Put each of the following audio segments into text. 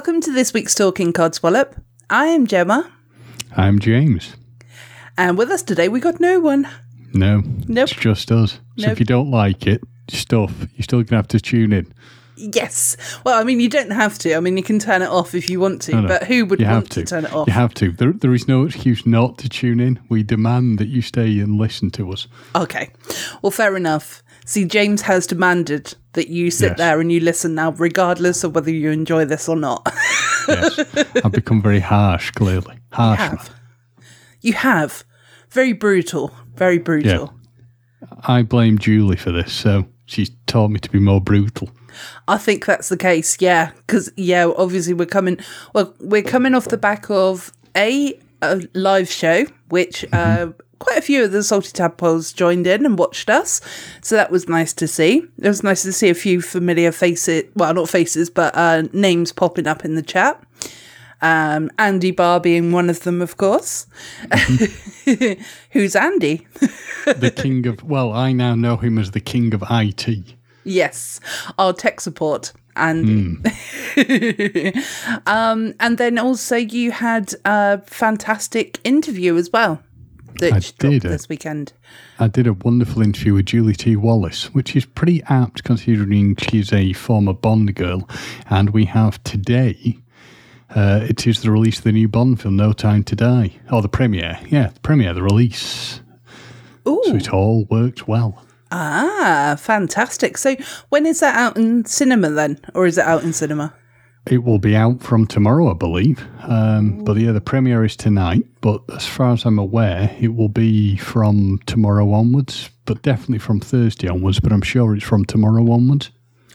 Welcome to this week's Talking Codswallop. I am Gemma, I'm James. and with us today we got no one. No, Nope. it's just us. So Nope. if you don't like it, stuff, you're still gonna have to tune in. Yes. Well, I mean, you don't have to. I mean, you can turn it off if you want to, No, no, but who would you want have to. to. turn it off? You have to. There, there is no excuse not to tune in. We demand that you stay and listen to us. Okay. Well, fair enough. See, James has demanded that you sit Yes. there and you listen now, regardless of whether you enjoy this or not. Yes, I've become very harsh. Clearly, you harsh. have. You have. Very brutal. Very brutal. I blame Julie for this. So she's taught me to be more brutal. I think that's the case. Yeah, because yeah, obviously we're coming. Well, we're coming off the back of a, a live show, which uh, quite a few of the Salty Tadpoles joined in and watched us. So that was nice to see. It was nice to see a few familiar faces. Well, not faces, but uh, names popping up in the chat. Um, Andy Barr being one of them, of course. Who's Andy? The king of well, I now know him as the king of IT. Yes, our tech support. And um, and then also you had a fantastic interview as well that I did, uh, this weekend. I did a wonderful interview with Julie T. Wallace, which is pretty apt considering she's a former Bond girl. And we have today, uh, it is the release of the new Bond film, No Time to Die. Or the premiere. Yeah, the premiere, the release. Ooh, So it all worked well. ah, fantastic! So when is that out in cinema then, or is it out in cinema? It will be out from tomorrow, I believe. Um, but yeah, the premiere is tonight. But as far as I'm aware, it will be from tomorrow onwards, but definitely from Thursday onwards. But I'm sure it's from tomorrow onwards.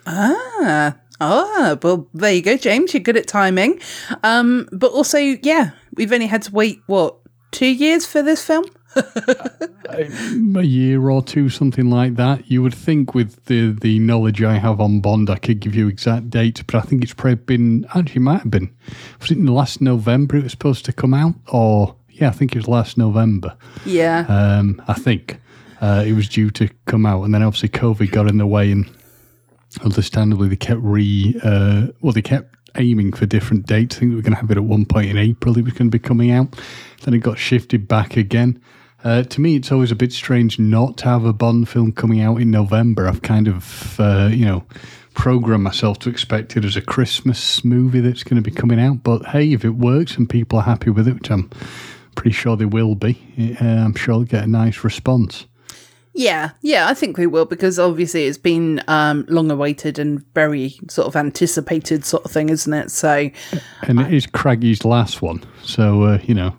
Ah, ah, well, there you go, James. You're good at timing. Um, but also, yeah, we've only had to wait what two years for this film. a year or two, something like that. You would think, with the the knowledge I have on Bond, I could give you exact dates, but I think it's probably been actually might have been was it in last November it was supposed to come out, or yeah, I think it was last November. Yeah. Um, I think uh, it was due to come out, and then obviously COVID got in the way, and understandably they kept re uh, well they kept aiming for different dates. I think we were going to have it at one point in April. It was going to be coming out. Then it got shifted back again. Uh, to me, it's always a bit strange not to have a Bond film coming out in November. I've kind of, uh, you know, programmed myself to expect it as a Christmas movie that's going to be coming out. But hey, if it works and people are happy with it, which I'm pretty sure they will be, uh, I'm sure they'll get a nice response. Yeah, yeah, I think we will because obviously it's been um, long awaited and very sort of anticipated sort of thing, isn't it? So, And it is Craggy's last one. So, uh, you know,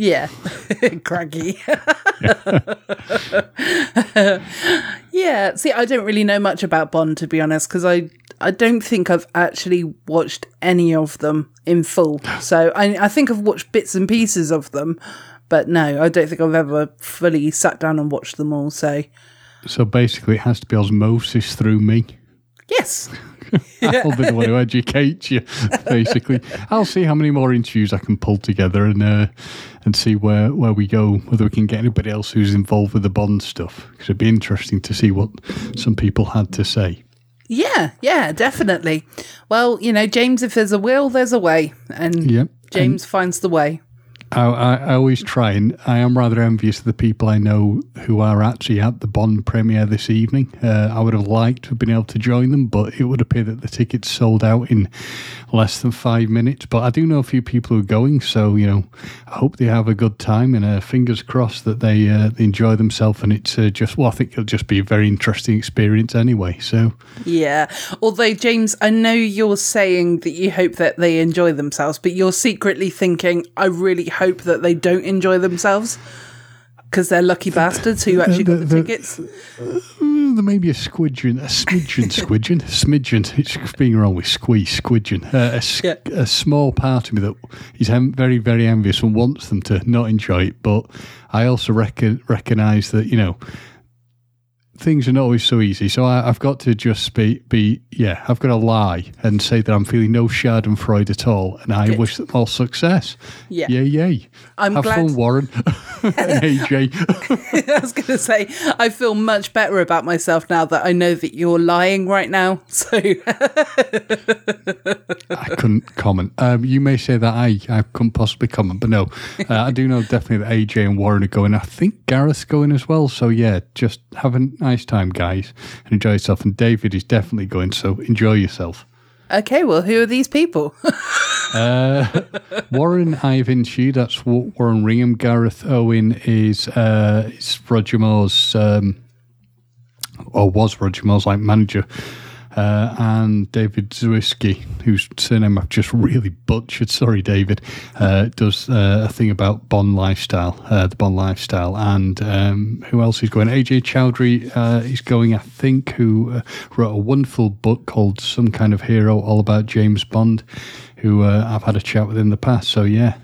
yeah, craggy. yeah, see, I don't really know much about Bond to be honest because I I don't think I've actually watched any of them in full. So I I think I've watched bits and pieces of them, but no, I don't think I've ever fully sat down and watched them all. So so basically it has to be osmosis through me. yes, I'll be the one who educates you, basically. I'll see how many more interviews I can pull together and uh, and see where, where we go, whether we can get anybody else who's involved with the Bond stuff. Because it'd be interesting to see what some people had to say. Yeah, yeah, definitely. Well, you know, James, if there's a will, there's a way, and Yep. James finds the way. I, I, always try, and I am rather envious of the people I know who are actually at the Bond premiere this evening. Uh, I would have liked to have been able to join them, but it would appear that the tickets sold out in less than five minutes. But I do know a few people who are going, so you know, I hope they have a good time, and uh, fingers crossed that they, uh, they enjoy themselves. And it's uh, just, well, I think it'll just be a very interesting experience anyway. So Yeah. Although, James, I know you're saying that you hope that they enjoy themselves, but you're secretly thinking, I really hope that they don't enjoy themselves because they're lucky bastards who actually got the the- tickets. Mm, there may be a squidgen, a smidgen, squidgen, smidgen. It's being wrong with squeeze, squidgen. Uh, a, Yeah. a small part of me that is very, very envious and wants them to not enjoy it. But I also recon recognise that you know things are not always so easy. So I, I've got to just be, be, yeah, I've got to lie and say that I'm feeling no Schadenfreude at all, and I wish them all success. Yeah. yay, yay. I'm Have glad- fun, Warren Ajay. I was going to say, I feel much better about myself now that I know that you're lying right now. So, I couldn't comment. Um, you may say that I, I couldn't possibly comment, but no, uh, I do know definitely that Ajay and Warren are going. I think Gareth's going as well. So yeah, just have a nice time, guys, and enjoy yourself. And David is definitely going, so enjoy yourself. okay, well, who are these people? Uh, Warren Ivan Shee, that's Wa- Warren Ringham. Gareth Owen is uh, is Roger Moore's, um, or was Roger Moore's like manager. Uh, and David Zwiski, whose surname I've just really butchered. Sorry, David. Uh, does uh, a thing about Bond lifestyle, uh, the Bond lifestyle, and um, who else is going? Ajay Chowdhury uh, is going, I think, who wrote a wonderful book called Some Kind of Hero, all about James Bond, who I've had a chat with in the past. So yeah,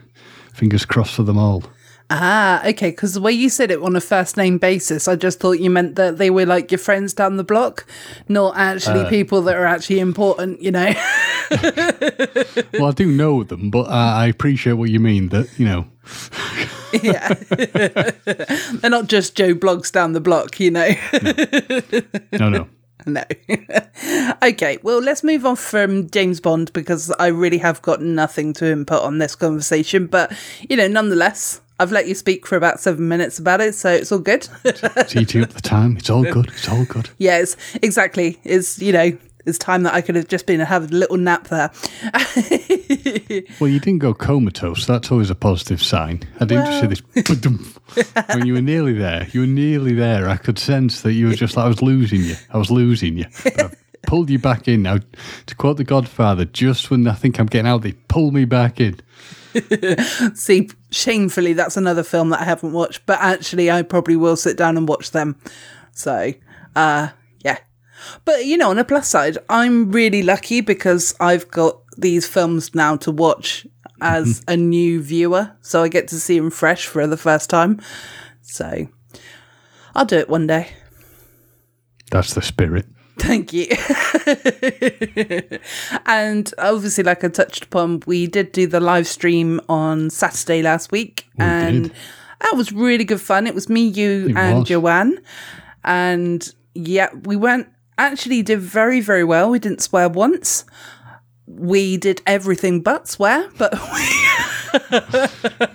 fingers crossed for them all. Ah, okay, because the way you said it on a first name basis, I just thought you meant that they were like your friends down the block, not actually Uh, people that are actually important, you know? Well, I do know them, but uh, I appreciate what you mean. That you know. yeah. They're not just Joe Blogs down the block, you know? No, no. No. okay, well, let's move on from James Bond because I really have got nothing to input on this conversation. But, you know, nonetheless, I've let you speak for about seven minutes about it, so it's all good. It's eating up the time. It's all good. It's all good. yes, exactly. It's, you know, it's time that I could have just been having a little nap there. Well, you didn't go comatose. That's always a positive sign. I didn't just say this. When you were nearly there, you were nearly there. I could sense that you were just like, I was losing you. I was losing you. Pulled you back in. Now, to quote The Godfather, just when I think I'm getting out, they pull me back in. See, shamefully, that's another film that I haven't watched, but actually, I probably will sit down and watch them. So, uh, yeah. But, you know, on a plus side, I'm really lucky because I've got these films now to watch as a new viewer. So I get to see them fresh for the first time. So I'll do it one day. That's the spirit. Thank you. and obviously, like I touched upon, we did do the live stream on Saturday last week, and did. that was really good fun. It was me, you, It and was. Joanne, and yeah, we went actually did very very well. We didn't swear once. We did everything but swear, but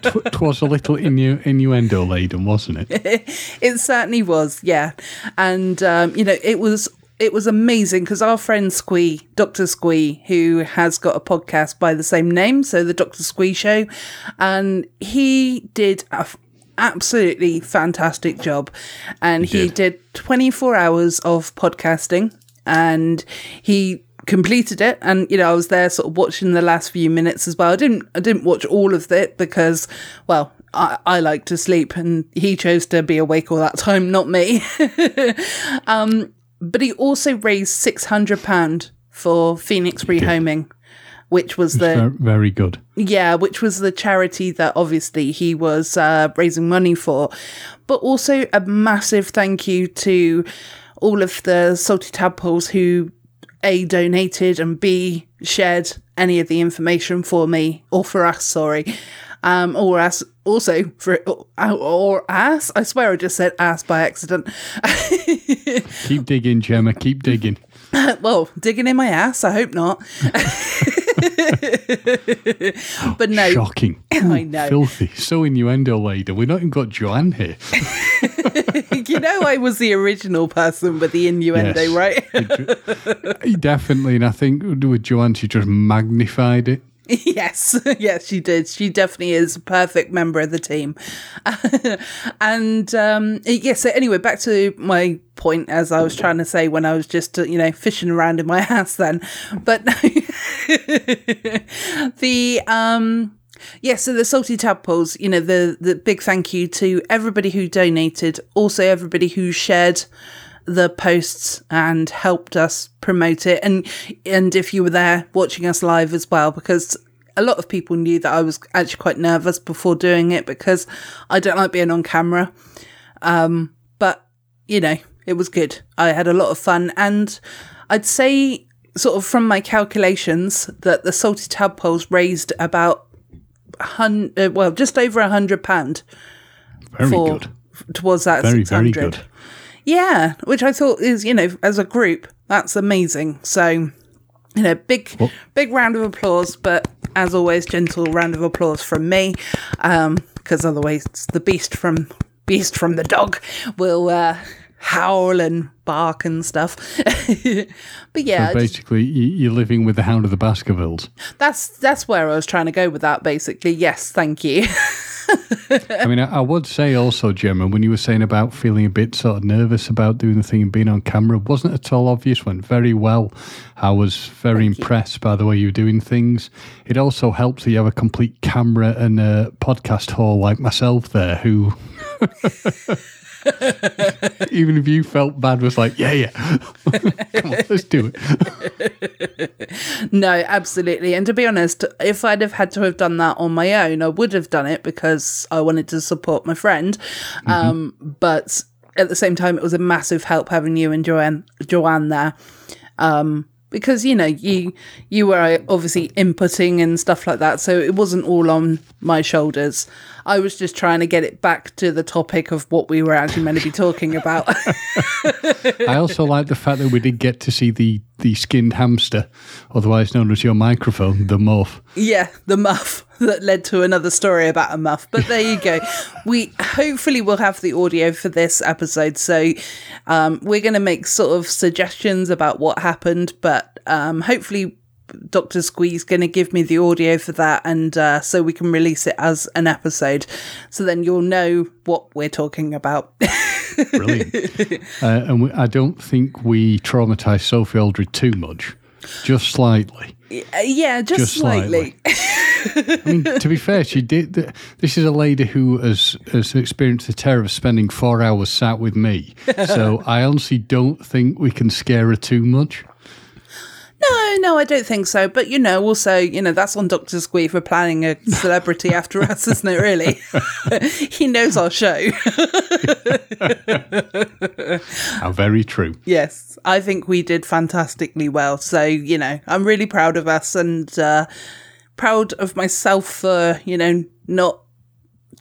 Tw- Twas a little innu- innuendo laden, wasn't it? it certainly was, yeah. And um, you know, it was it was amazing because our friend Squee, Doctor Squee, who has got a podcast by the same name, so the Doctor Squee Show, and he did a f- absolutely fantastic job, and he, did. did 24 hours of podcasting, and he completed it. And you know I was there sort of watching the last few minutes as well. I didn't I didn't watch all of it because well I, I like to sleep and he chose to be awake all that time not me. Um but he also raised 600 pound for Phoenix rehoming which was the Very good. yeah, which was the charity that obviously he was uh, raising money for. But also a massive thank you to all of the salty tadpoles who A donated and B shared any of the information for me or for us, sorry. Um, or us also for or, us. I swear I just said ass by accident. Keep digging, Gemma. Keep digging. well, digging in my ass. I hope not. but no, Shocking. I know. Filthy. So innuendo laden. We've not even got Joanne here. you know, I was the original person with the innuendo, Yes. right? Definitely. And I think with Joanne, she just magnified it. yes, yes, she did. She definitely is a perfect member of the team. and um, yeah, so anyway, back to my point as I was trying to say when I was just, you know, fishing around in my ass then. But the. um yeah, so the salty tadpoles, you know, the the big thank you to everybody who donated, also everybody who shared the posts and helped us promote it. And and if you were there watching us live as well because a lot of people knew that I was actually quite nervous before doing it because I don't like being on camera. Um but you know it was good. I had a lot of fun. And I'd say sort of from my calculations that the salty tadpoles raised about hun- uh, well just over a hundred pound Very for good. towards that Very, 600 very good. Yeah, which I thought is, you know, as a group, that's amazing. So, you know, big, big round of applause, but as always, gentle round of applause from me, because otherwise the beast from beast from the dog will uh, howl and bark and stuff. but yeah, So basically, you- you're living with the Hound of the Baskervilles. that's that's where I was trying to go with that. Basically, yes, thank you. I mean, I, I would say also, Gemma, when you were saying about feeling a bit sort of nervous about doing the thing and being on camera, wasn't at all obvious. Went very well. I was very impressed by the way you were doing things. It also helps that you have a complete camera and a podcast hall like myself there, who. Even if you felt bad, was like, yeah, yeah, come on, let's do it. No, absolutely. And to be honest, if I'd have had to have done that on my own, I would have done it because I wanted to support my friend. Um, but at the same time, it was a massive help having you and Joanne, Joanne there. Um, because you know you you were obviously inputting and stuff like that so it wasn't all on my shoulders i was just trying to get it back to the topic of what we were actually meant to be talking about I also like the fact that we did get to see the, the skinned hamster, otherwise known as your microphone, the muff. Yeah, the muff that led to another story about a muff. But there you go. we hopefully will have the audio for this episode. So um, we're going to make sort of suggestions about what happened, but um, hopefully. Dr. Squee's going to give me the audio for that, and uh, so we can release it as an episode. So then you'll know what we're talking about. Brilliant. uh, and we, I don't think we traumatized Sophie Aldred too much, just slightly. Uh, yeah, just, Just slightly. slightly. I mean, to be fair, she did. th- This is a lady who has, has experienced the terror of spending four hours sat with me. So I honestly don't think we can scare her too much. No, no, I don't think so. But you know, also, you know, that's on Doctor Squee for planning a celebrity after us, isn't it? Really, he knows our show. How very true. yes, I think we did fantastically well. So you know, I'm really proud of us and uh, proud of myself for you know not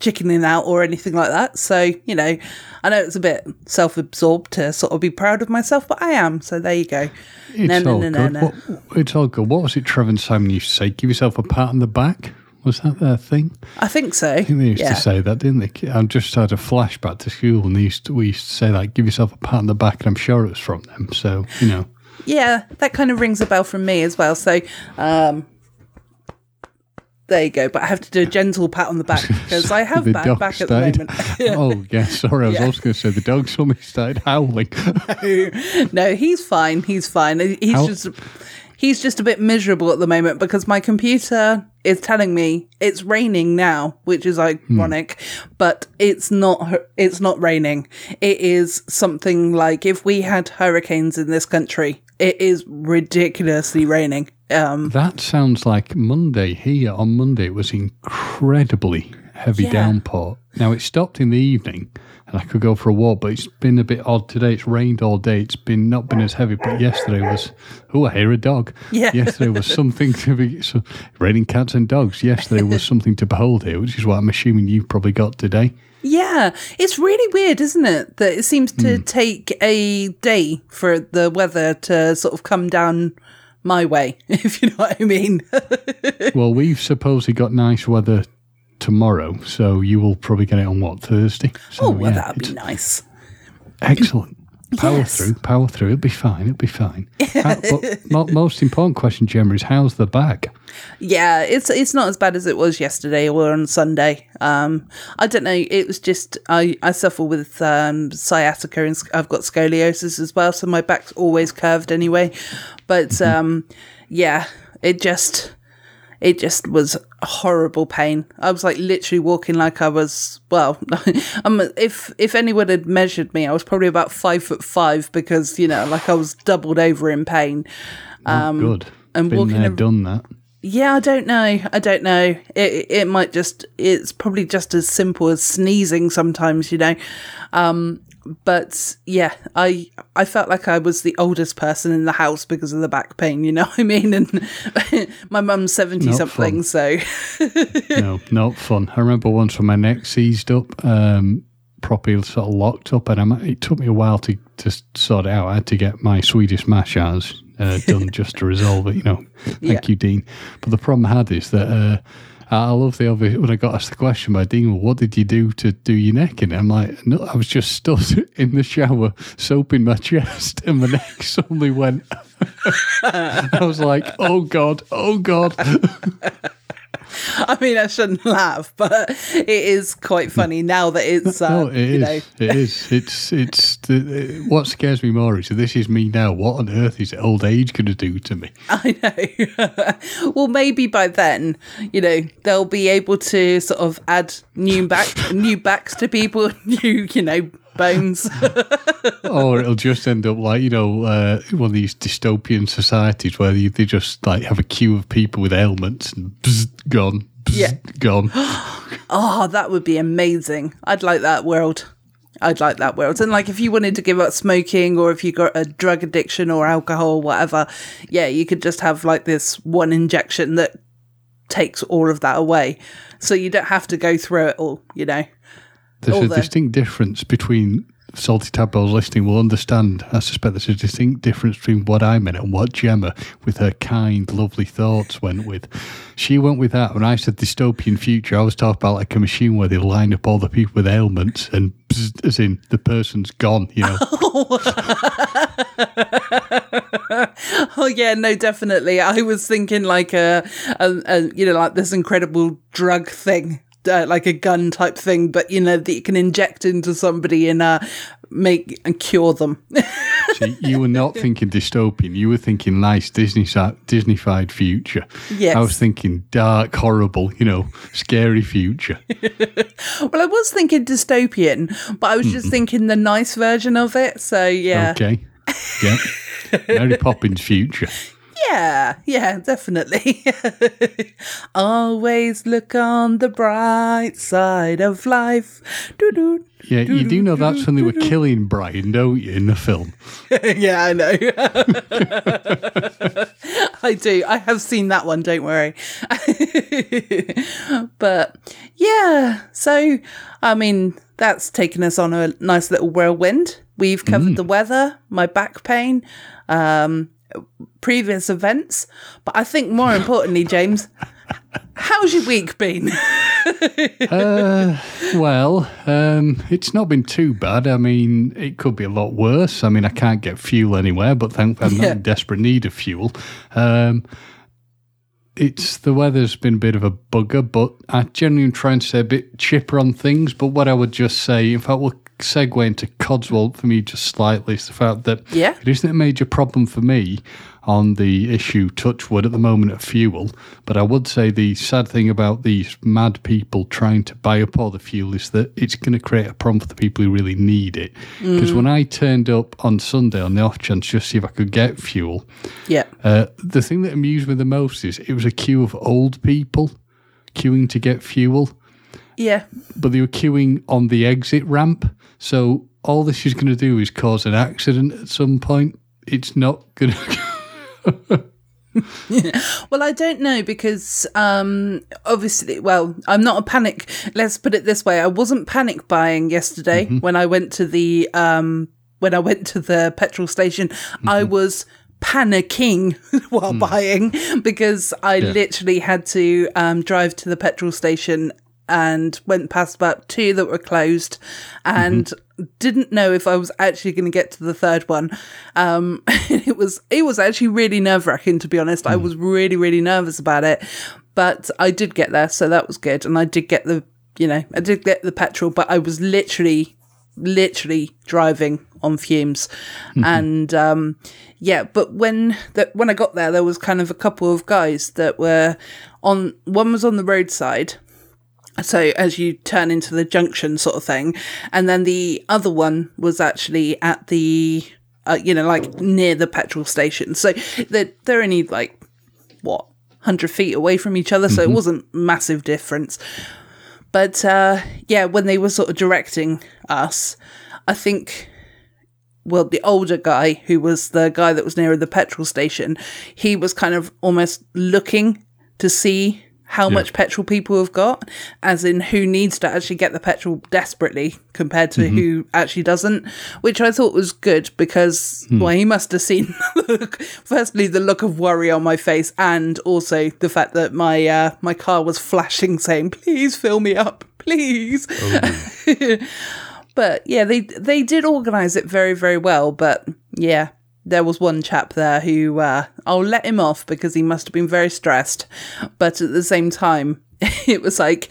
chickening out or anything like that. So you know, I know it's a bit self-absorbed to sort of be proud of myself, but I am. So there you go. It's no, all no, no, good. What, it's all good. What was it Trevor and Simon used to say? Give yourself a pat on the back? Was that their thing? I think so. I think they used yeah. to say that, didn't they? I just had a flashback to school, and they used to, we used to say like, "Give yourself a pat on the back," and I'm sure it was from them. So you know, Yeah, that kind of rings a bell from me as well. So, um, there you go. But I have to do a gentle pat on the back because I have the bad dog back at started. the moment. oh yeah, sorry, I was Yeah. also going to say the dog suddenly started howling. no, he's fine. He's fine. He's How- just he's just a bit miserable at the moment because my computer is telling me it's raining now, which is hmm. ironic, but it's not. It's not raining. It is something like if we had hurricanes in this country. It is ridiculously raining. Um, that sounds like Monday here. On Monday, it was incredibly heavy Yeah. downpour. Now it stopped in the evening, and I could go for a walk. But it's been a bit odd today. It's rained all day. It's been not been as heavy. But yesterday was. Oh, I hear a dog. Yeah. Yesterday was something to be. So, raining cats and dogs. Yesterday was something to behold here, which is what I'm assuming you've probably got today. Yeah, it's really weird, isn't it? That it seems to Hmm. take a day for the weather to sort of come down my way, if you know what I mean. well, we've supposedly got nice weather tomorrow, so you will probably get it on what Thursday. So, oh, well, yeah, that'd be nice. Excellent. Power Yes. through, power through. It'll be fine. It'll be fine. How, but most important question, Gemma, is how's the back? Yeah, it's it's not as bad as it was yesterday or on Sunday. Um, I don't know. It was just I I suffer with um, sciatica and I've got scoliosis as well, so my back's always curved anyway. But um, yeah, it just it just was horrible pain. I was like literally walking like I was well. I'm if if anyone had measured me, I was probably about five foot five because you know like I was doubled over in pain. Oh, good. Um, and Been walking there, done that. Yeah, I don't know. I don't know. It it might just it's probably just as simple as sneezing sometimes, you know. Um but yeah, I I felt like I was the oldest person in the house because of the back pain, you know what I mean? And my mum's 70 Not something, fun. so no, not fun. I remember once when my neck seized up, um, properly sort of locked up, and I'm, it took me a while to just sort it out. I had to get my Swedish massage uh, done just to resolve it. You know, thank Yeah. you, Dean. But the problem I had is that. Uh, I love the obvious when I got asked the question by Dean, well, what did you do to do your neck in? I'm like, no, I was just stood in the shower, soaping my chest, and my neck suddenly went. I was like, oh God, oh God. I mean I shouldn't laugh, but it is quite funny now that it's uh, No, it you is. know It is. It's. It's. The, what scares me more is this is me now. What on earth is old age going to do to me? I know. well, maybe by then, you know, they'll be able to sort of add new back, new backs to people, new, you know, bones. or it'll just end up like you know uh, one of these dystopian societies where you, they just like have a queue of people with ailments and bzz, gone, bzz, Yeah. gone. oh, that would be amazing. I'd like that world. I'd like that world. And like, if you wanted to give up smoking, or if you got a drug addiction or alcohol, or whatever, yeah, you could just have like this one injection that takes all of that away, so you don't have to go through it all. You know. There's all a distinct difference between Salty Tadpoles listening will understand. I suspect there's a distinct difference between what I meant and what Gemma, with her kind, lovely thoughts, went with. She went with that. When I said dystopian future, I was talking about like a machine where they line up all the people with ailments and bzz, as in the person's gone, you know. Oh yeah, no, definitely. I was thinking like a, a, a you know, like this incredible drug thing, uh, like a gun type thing, but you know that you can inject into somebody and uh, make and cure them. You were not thinking dystopian. You were thinking nice Disney Disneyfied future. Yes. I was thinking dark, horrible, you know, scary future. well, I was thinking dystopian, but I was just thinking the nice version of it. So yeah, Okay. yeah, Mary Poppins future. Yeah, yeah, definitely. Always look on the bright side of life. Doo-doo. Yeah, you do know that's when they were killing Brian, don't you, in the film? yeah, I know. I do. I have seen that one, don't worry. but yeah, so I mean, that's taken us on a nice little whirlwind. We've covered the weather, my back pain, um, previous events, but I think more importantly, James, how's your week been? Well, um, it's not been too bad. I mean, it could be a lot worse. I mean, I can't get fuel anywhere, but thankfully I'm not Yeah. in desperate need of fuel. Um, it's the weather's been a bit of a bugger, but I genuinely try and stay a bit chipper on things. But what I would just say, in fact, we'll segue into Codswallop for me just slightly, is the fact that Yeah. it isn't a major problem for me on the issue touchwood at the moment of fuel. But I would say the sad thing about these mad people trying to buy up all the fuel is that it's going to create a problem for the people who really need it. Because when I turned up on Sunday on the off chance just to see if I could get fuel, yeah. uh, the thing that amused me the most is it was a queue of old people queuing to get fuel, Yeah. but they were queuing on the exit ramp. So all this is going to do is cause an accident at some point. It's not going to. Well, I don't know because um, obviously, well, I'm not a panic. Let's put it this way: I wasn't panic buying yesterday when I went to the um, when I went to the petrol station. I was panicking while buying because I literally had to um, drive to the petrol station and went past about two that were closed and didn't know if I was actually going to get to the third one. Um, it was it was actually really nerve wracking to be honest. I was really really nervous about it, but I did get there, so that was good, and I did get the you know I did get the petrol, but I was literally literally driving on fumes and um yeah but when that when i got there there was kind of a couple of guys that were on one was on the roadside so as you turn into the junction sort of thing. And then the other one was actually at the uh, you know like near the petrol station. So they're, they're only like what 100 feet away from each other. So it wasn't massive difference. But uh, yeah, when they were sort of directing us, I think, well, the older guy who was the guy that was near the petrol station, he was kind of almost looking to see how much petrol people have got, as in who needs to actually get the petrol desperately compared to who actually doesn't, which I thought was good because, well, he must have seen, firstly, the look of worry on my face and also the fact that my, uh, my car was flashing saying, please fill me up, please. but yeah, they, they did organize it very, very well. But yeah, there was one chap there who uh, I'll let him off because he must have been very stressed. But at the same time, it was like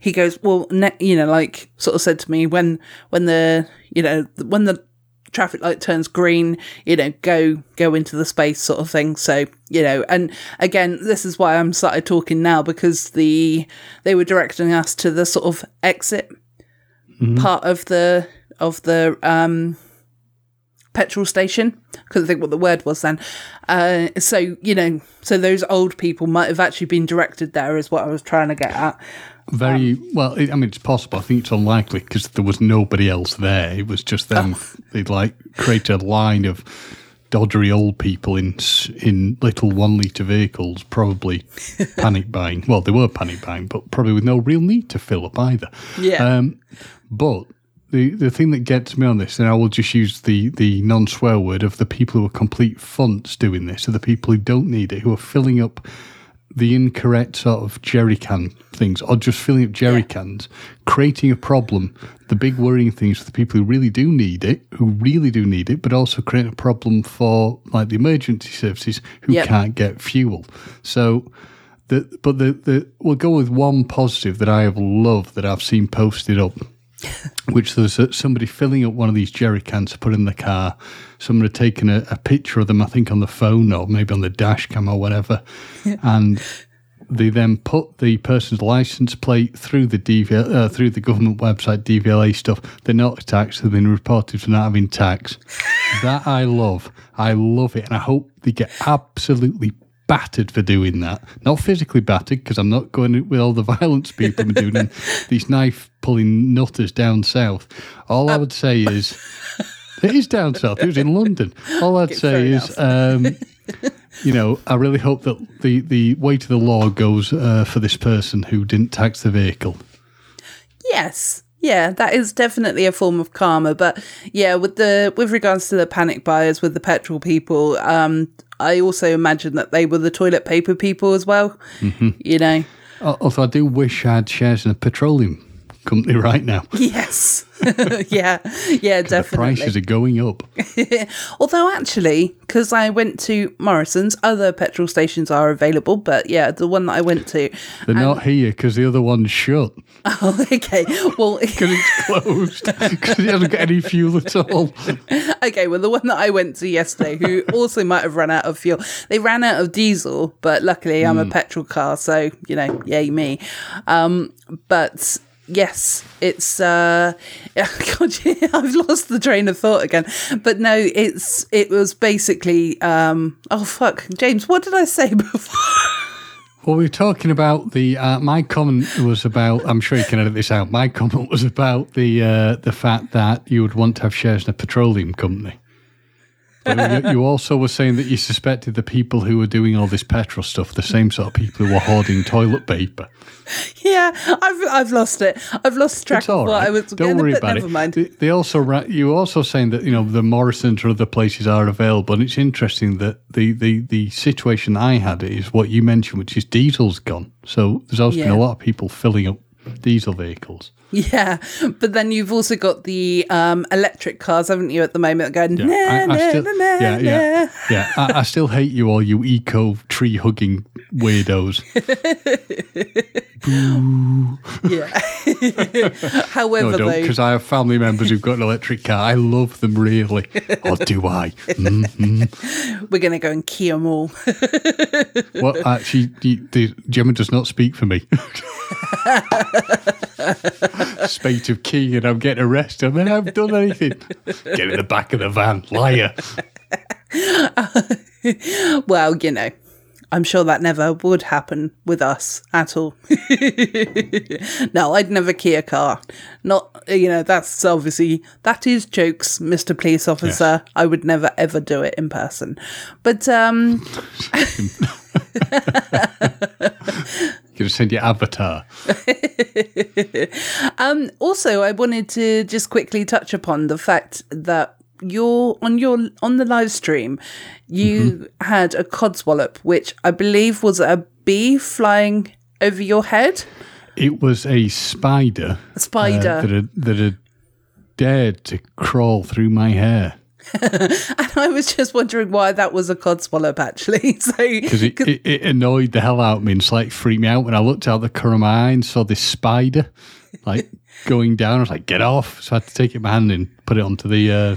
he goes, well, ne- you know, like sort of said to me when when the you know when the traffic light turns green, you know, go go into the space sort of thing. So you know, and again, this is why I'm started talking now because the they were directing us to the sort of exit part of the of the um petrol station couldn't think what the word was then uh so you know so those old people might have actually been directed there is what i was trying to get at Very well. I mean, it's possible. I think it's unlikely because there was nobody else there. It was just them. They'd like create a line of doddery old people in in little one liter vehicles, probably panic buying. Well, they were panic buying, but probably with no real need to fill up either. Yeah. Um, but the the thing that gets me on this, and I will just use the the non swear word of the people who are complete fonts doing this, are the people who don't need it, who are filling up the incorrect sort of jerry can things, or just filling up jerry cans, creating a problem. The big worrying things for the people who really do need it, who really do need it, but also create a problem for like the emergency services who Yep. can't get fuel. So. The, but the, the we'll go with one positive that I have loved that I've seen posted up which there's uh, somebody filling up one of these jerry cans to put in the car. Someone had taken a, a picture of them, I think, on the phone or maybe on the dash cam or whatever, and they then put the person's license plate through the DV, uh, through the government website DVLA stuff. They're not taxed; they've been reported for not having tax. that I love. I love it, and I hope they get absolutely battered for doing that. Not physically battered, because I'm not going with all the violence people are doing and these knife pulling nutters down south. All I would say is, it is down south. It was in London. All I'd say is, um, you know, I really hope that the, the weight of the law goes uh, for this person who didn't tax the vehicle. yes yeah that is definitely a form of karma but yeah with the with regards to the panic buyers with the petrol people um i also imagine that they were the toilet paper people as well mm-hmm. you know. Al- Although I do wish I had shares in a petroleum company right now. yes yeah yeah The definitely prices are going up. Although actually, because I went to Morrison's, other petrol stations are available. But yeah, the one that I went to. They're not here because the other one's shut. Oh, okay. Well, Because it's closed. Because it hasn't got any fuel at all. okay. Well, the one that I went to yesterday, who also might have run out of fuel, they ran out of diesel. But luckily, I'm a petrol car, so you know, yay me. Um, but yes, it's uh, God, I've lost the train of thought again. But no, it's it was basically um, oh fuck, James, what did I say before? Well, we were talking about the. Uh, my comment was about. I'm sure you can edit this out. My comment was about the uh, the fact that you would want to have shares in a petroleum company. You, you also were saying that you suspected the people who were doing all this petrol stuff, the same sort of people who were hoarding toilet paper. Yeah, I've I've lost it. I've lost track It's all of what right. I was Don't worry about never it. mind. They, they also ra- you were also saying that you know the Morrisons or other places are available, and it's interesting that the the the situation I had is what you mentioned, which is diesel's gone. So there's also been a lot of people filling up diesel vehicles. Yeah, but then you've also got the um, electric cars, haven't you, at the moment? Going, Yeah, nah, I, I nah, still, nah, yeah, yeah, yeah. I, I still hate you all, you eco tree hugging weirdos. Yeah. However, No, because I have family members who've got an electric car. I love them really. or do I? Mm. we're going to go and key them all. Well, actually, Gemma does not speak for me. Spate of key, and I'm getting arrested. I mean, I haven't done anything. Get in the back of the van, liar. well, you know, I'm sure that never would happen with us at all. no, I'd never key a car. Not, you know, that's obviously, that is jokes, Mr. Police Officer. I would never ever do it in person. But, um, Gonna send your Avatar. Um, also, I wanted to just quickly touch upon the fact that you're on your on the live stream, you had a codswallop, which I believe was a bee flying over your head. It was a spider. A spider. uh, that, had, that had dared to crawl through my hair. And I was just wondering why that was a codswallop, actually. So, Because it, it, it annoyed the hell out of me and like freaked me out when I looked out the eye and saw this spider like going down. I was like, get off. So I had to take it in my hand and put it onto the uh,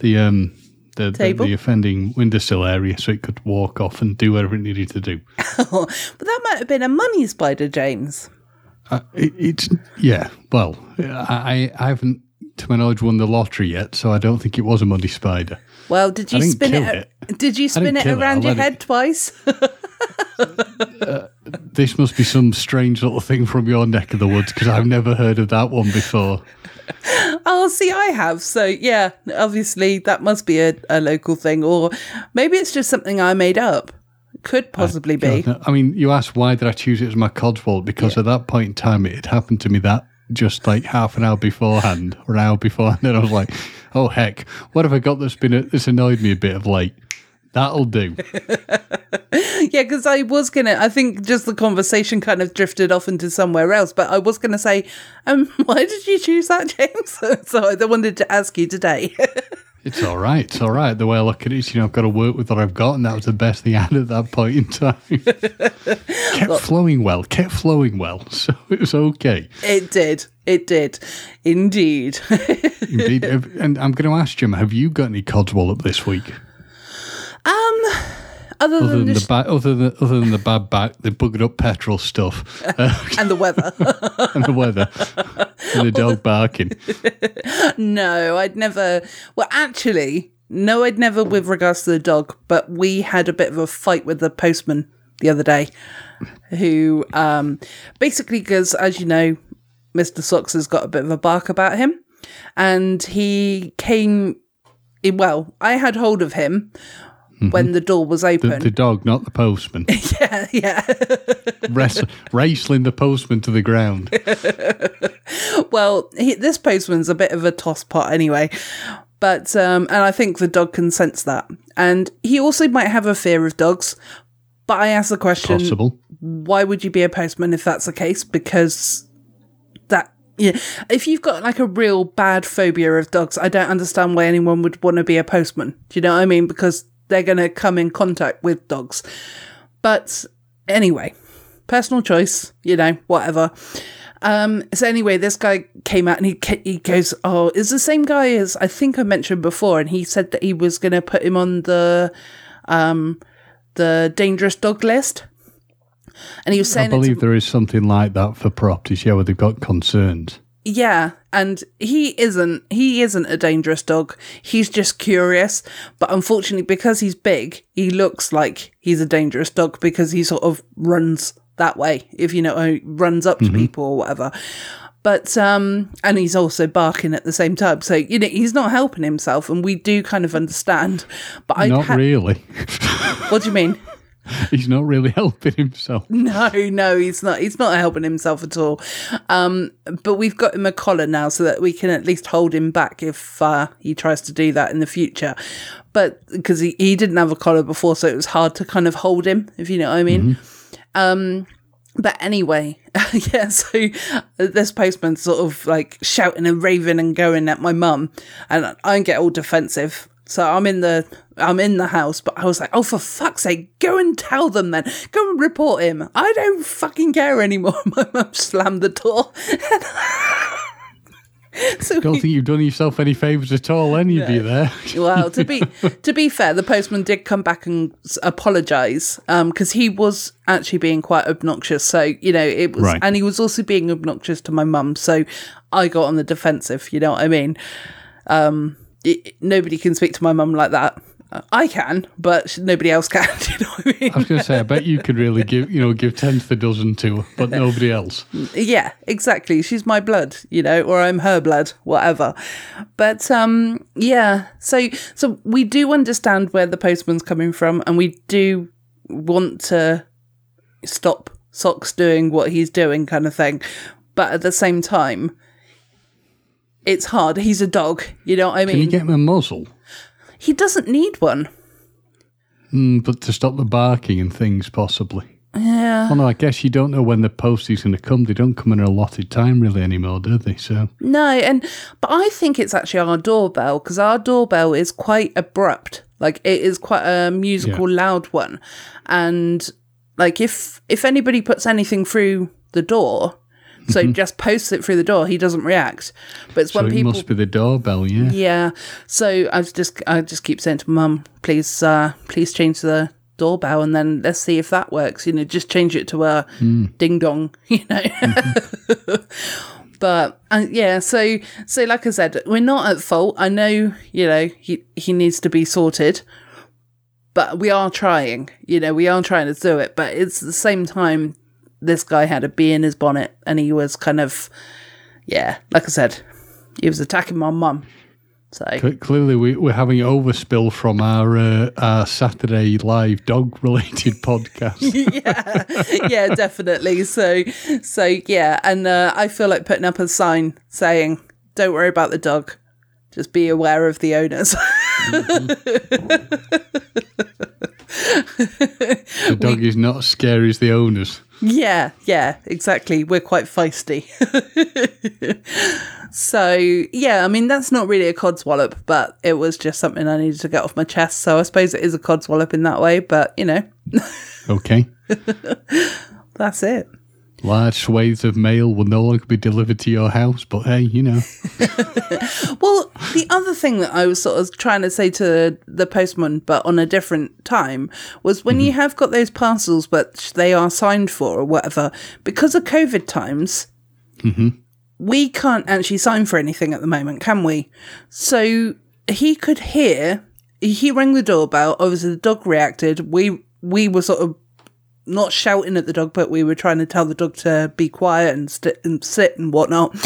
the um the, the, the offending windowsill area so it could walk off and do whatever it needed to do. but that might have been a money spider, James. Uh, it, it's yeah. Well, I I haven't to my knowledge won the lottery yet, so I don't think it was a muddy spider. Well, did you spin it? it. Did you spin it kill it, around your head twice? Uh, this must be some strange little thing from your neck of the woods because I've never heard of that one before. Oh, see, I have. So, yeah, obviously that must be a, a local thing, or maybe it's just something I made up. Could possibly be. No. I mean, you asked why did I choose it as my codswallop? Because at that point in time, it had happened to me that just like half an hour beforehand or an hour beforehand, and I was like, "Oh heck, what have I got that's been that's annoyed me a bit of late?" That'll do. Yeah, because I was gonna. I think just the conversation kind of drifted off into somewhere else. But I was gonna say, um, why did you choose that, James? so I wanted to ask you today. It's all right. It's all right. The way I look at it is, you know, I've got to work with what I've got, and that was the best thing I had at that point in time. kept flowing well. Kept flowing well. So it was okay. it did. It did. Indeed. Indeed. And I'm going to ask Jim, have you got any codswallop this week? um, other Other than than the this ba- other than other than the bad back, the buggered up petrol stuff, and the weather. and the weather, and the dog barking. no, I'd never. Well, actually, no, I'd never with regards to the dog. But we had a bit of a fight with the postman the other day, who um basically because as you know, Mister Socks has got a bit of a bark about him, and he came. Well, I had hold of him when the door was open. the dog, not the postman, yeah, yeah. Wrest- wrestling the postman to the ground. well, he, this postman's a bit of a tosspot anyway. But um, and I think the dog can sense that, and he also might have a fear of dogs. But I ask the question: Possible. Why would you be a postman if that's the case? Because that yeah, if you've got like a real bad phobia of dogs, I don't understand why anyone would want to be a postman. Do you know what I mean? Because they're going to come in contact with dogs. But anyway, personal choice, you know, whatever. Um, so anyway, this guy came out and he he goes, "Oh, is the same guy as I think I mentioned before." And he said that he was going to put him on the um the dangerous dog list. And he was I saying, it's- believe there is something like that for properties, yeah, where they've got concerns. Yeah, and he isn't he isn't a dangerous dog. He's just curious, but unfortunately because he's big, he looks like he's a dangerous dog because he sort of runs that way, if you know, runs up to people or whatever. But um, and he's also barking at the same time, so you know he's not helping himself, and we do kind of understand. But I Not really. What do you mean? He's not really helping himself. No, no, he's not. He's not helping himself at all. Um, but we've got him a collar now, so that we can at least hold him back if uh, he tries to do that in the future. But because he, he didn't have a collar before, so it was hard to kind of hold him, if you know what I mean. Um, but anyway, yeah. So this postman sort of like shouting and raving and going at my mum, and I get all defensive. So I'm in the I'm in the house, but I was like, oh for fuck's sake, go and tell them then. Go and report him. I don't fucking care anymore. My mum slammed the door. so Don't think you've done yourself any favours at all, any of you there. well, to be to be fair, the postman did come back and apologise because he was actually being quite obnoxious. So you know, it was, Right. and he was also being obnoxious to my mum. So I got on the defensive. You know what I mean? Um, it, nobody can speak to my mum like that. I can, but nobody else can. You know what I mean? I was going to say, I bet you could really give, you know, give ten to the dozen to her, but nobody else. yeah exactly she's my blood you know or i'm her blood whatever but um yeah so so we do understand where the postman's coming from and we do want to stop socks doing what he's doing kind of thing but at the same time it's hard he's a dog you know what i mean? Can you get him a muzzle? he doesn't need one Mm, but to stop the barking and things, possibly. yeah Well, no, I guess you don't know when the posties going to come. They don't come in a allotted time really anymore, do they? So No, and but I think it's actually our doorbell because our doorbell is quite abrupt. Like it is quite a musical, loud one, and like if if anybody puts anything through the door, so just posts it through the door, he doesn't react. But it's Mm-hmm. so when it people must be the doorbell, yeah. yeah. So I was just I just keep saying to mum, please uh please change the doorbell and then let's see if that works. You know, just change it to a ding dong, you know. but uh, yeah, so so like I said, we're not at fault. I know, you know, he he needs to be sorted. But we are trying, you know, we are trying to do it. But it's at the same time, this guy had a bee in his bonnet and he was kind of, yeah, like I said, he was attacking my mum. So Clearly, we, we're having overspill from our uh, our Saturday live dog related podcast. yeah, yeah, definitely. So, so yeah, and uh, I feel like putting up a sign saying, "Don't worry about the dog, just be aware of the owners." The dog is not as scary as the owners. Yeah, yeah, exactly. We're quite feisty. so yeah, I mean that's not really a codswallop, but it was just something I needed to get off my chest. So I suppose it is a codswallop in that way, but you know, Okay. that's it. Large swathes of mail will no longer be delivered to your house, but hey, you know. Well, the other thing that I was sort of trying to say to the postman, but on a different time, was when you mhm. have got those parcels, which they are signed for or whatever, because of COVID times, mm-hmm. we can't actually sign for anything at the moment, can we? So he could hear, he rang the doorbell, obviously the dog reacted, we, we were sort of not shouting at the dog, but we were trying to tell the dog to be quiet and, st- and sit and whatnot.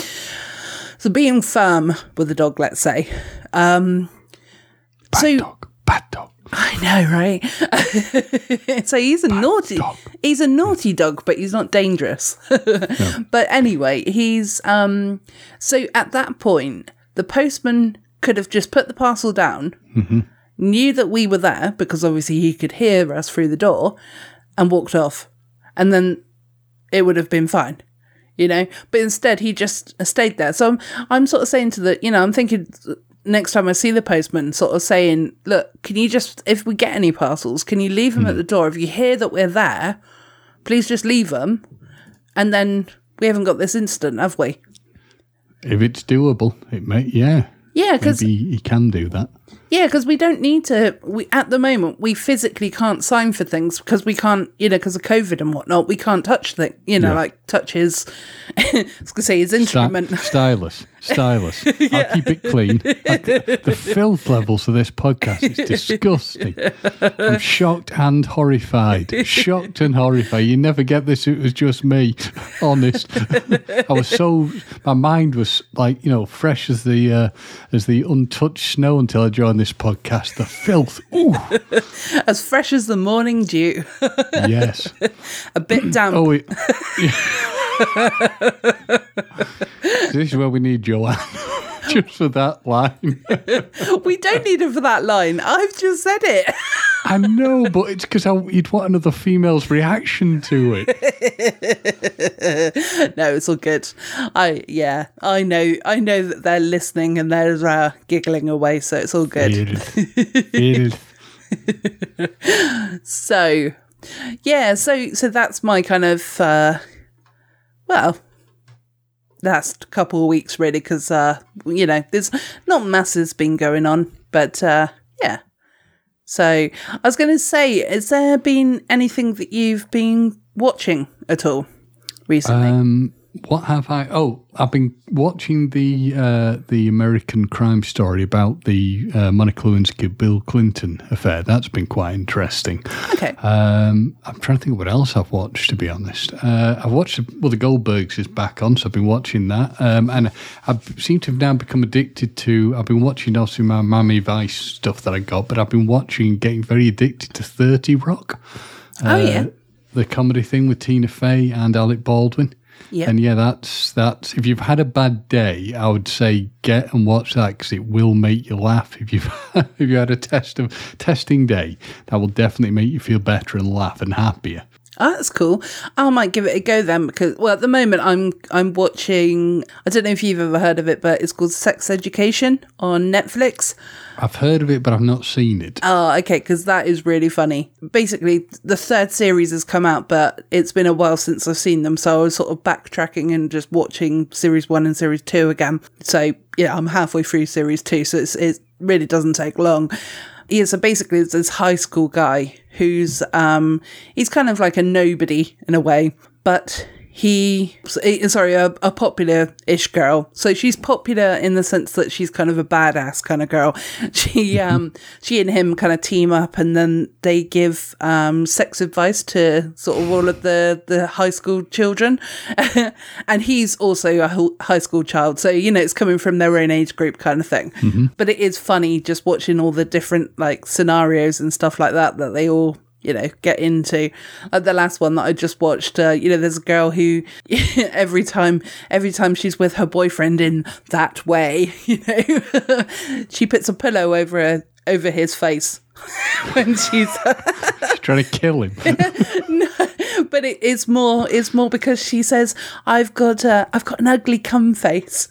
So being firm with the dog, let's say. Um, so Dog, bad dog. I know, right? so he's a naughty, dog. he's a naughty dog, but he's not dangerous. But anyway, he's um. So at that point, the postman could have just put the parcel down, knew that we were there because obviously he could hear us through the door, and walked off, and then it would have been fine. You know, but instead he just stayed there. So I'm, I'm sort of saying to the, you know, I'm thinking next time I see the postman, sort of saying, look, can you just, if we get any parcels, can you leave them at hmm. the door? If you hear that we're there, please just leave them. And then we haven't got this incident, have we? If it's doable, it may, yeah. Yeah, because he can do that. Yeah, because we don't need to. We at the moment we physically can't sign for things because we can't, you know, because of COVID and whatnot. We can't touch the, you know, Yeah. like touch his. I was gonna say his instrument. stylus, stylus. I'll keep it clean. Like, the filth levels of this podcast is disgusting. I'm shocked and horrified. Shocked and horrified. You never get this. It was just me. Honest. I was so. My mind was like you know fresh as the uh, as the untouched snow until I joined this podcast. The filth. Ooh, as fresh as the morning dew, yes. a bit damp. Oh, it, this is where we need Joanne. Just for that line. We don't need it for that line. I've just said it. I know, but it's because you'd want another female's reaction to it. no, it's all good. I yeah, I know. I know that they're listening and they're uh, giggling away, so it's all good. It is. So, yeah, so so that's my kind of uh well, last couple of weeks really because uh you know there's not masses been going on, but uh yeah. So I was going to say, has there been anything that you've been watching at all recently? Um, what have I? Oh, I've been watching the uh, the American crime story about the uh, Monica Lewinsky Bill Clinton affair. That's been quite interesting. okay. Um, I'm trying to think of what else I've watched. To be honest, uh, I've watched well, the Goldbergs is back on, so I've been watching that, um, and I seem to have now become addicted to. I've been watching also my Miami Vice stuff that I got, but I've been watching, getting very addicted to Thirty Rock. oh yeah. the comedy thing with Tina Fey and Alec Baldwin. Yeah. And yeah, that's that's. If you've had a bad day, I would say get and watch that because it will make you laugh. If you've if you had a test of testing day, that will definitely make you feel better and laugh and happier. Oh, that's cool. I might give it a go then because well at the moment I'm I'm watching I don't know if you've ever heard of it but it's called Sex Education on Netflix. I've heard of it, but I've not seen it. Oh, okay, because that is really funny. Basically, the third series has come out, but it's been a while since I've seen them, so I was sort of backtracking and just watching series one and series two again. So yeah, I'm halfway through series two, so it's, it really doesn't take long. Yeah, so basically, it's this high school guy who's um he's kind of like a nobody in a way, but he sorry a, a popular-ish girl. So she's popular in the sense that she's kind of a badass kind of girl. She um she and him kind of team up and then they give um sex advice to sort of all of the the high school children. And he's also a high school child. So you know it's coming from their own age group kind of thing. But it is funny just watching all the different like scenarios and stuff like that that they all you know, get into. Like the last one that I just watched, uh, you know, there's a girl who every time, every time she's with her boyfriend in that way, you know, she puts a pillow over her, over his face when she's. She's trying to kill him. but it, it's more, it's more because she says, "I've got, uh, I've got an ugly cum face."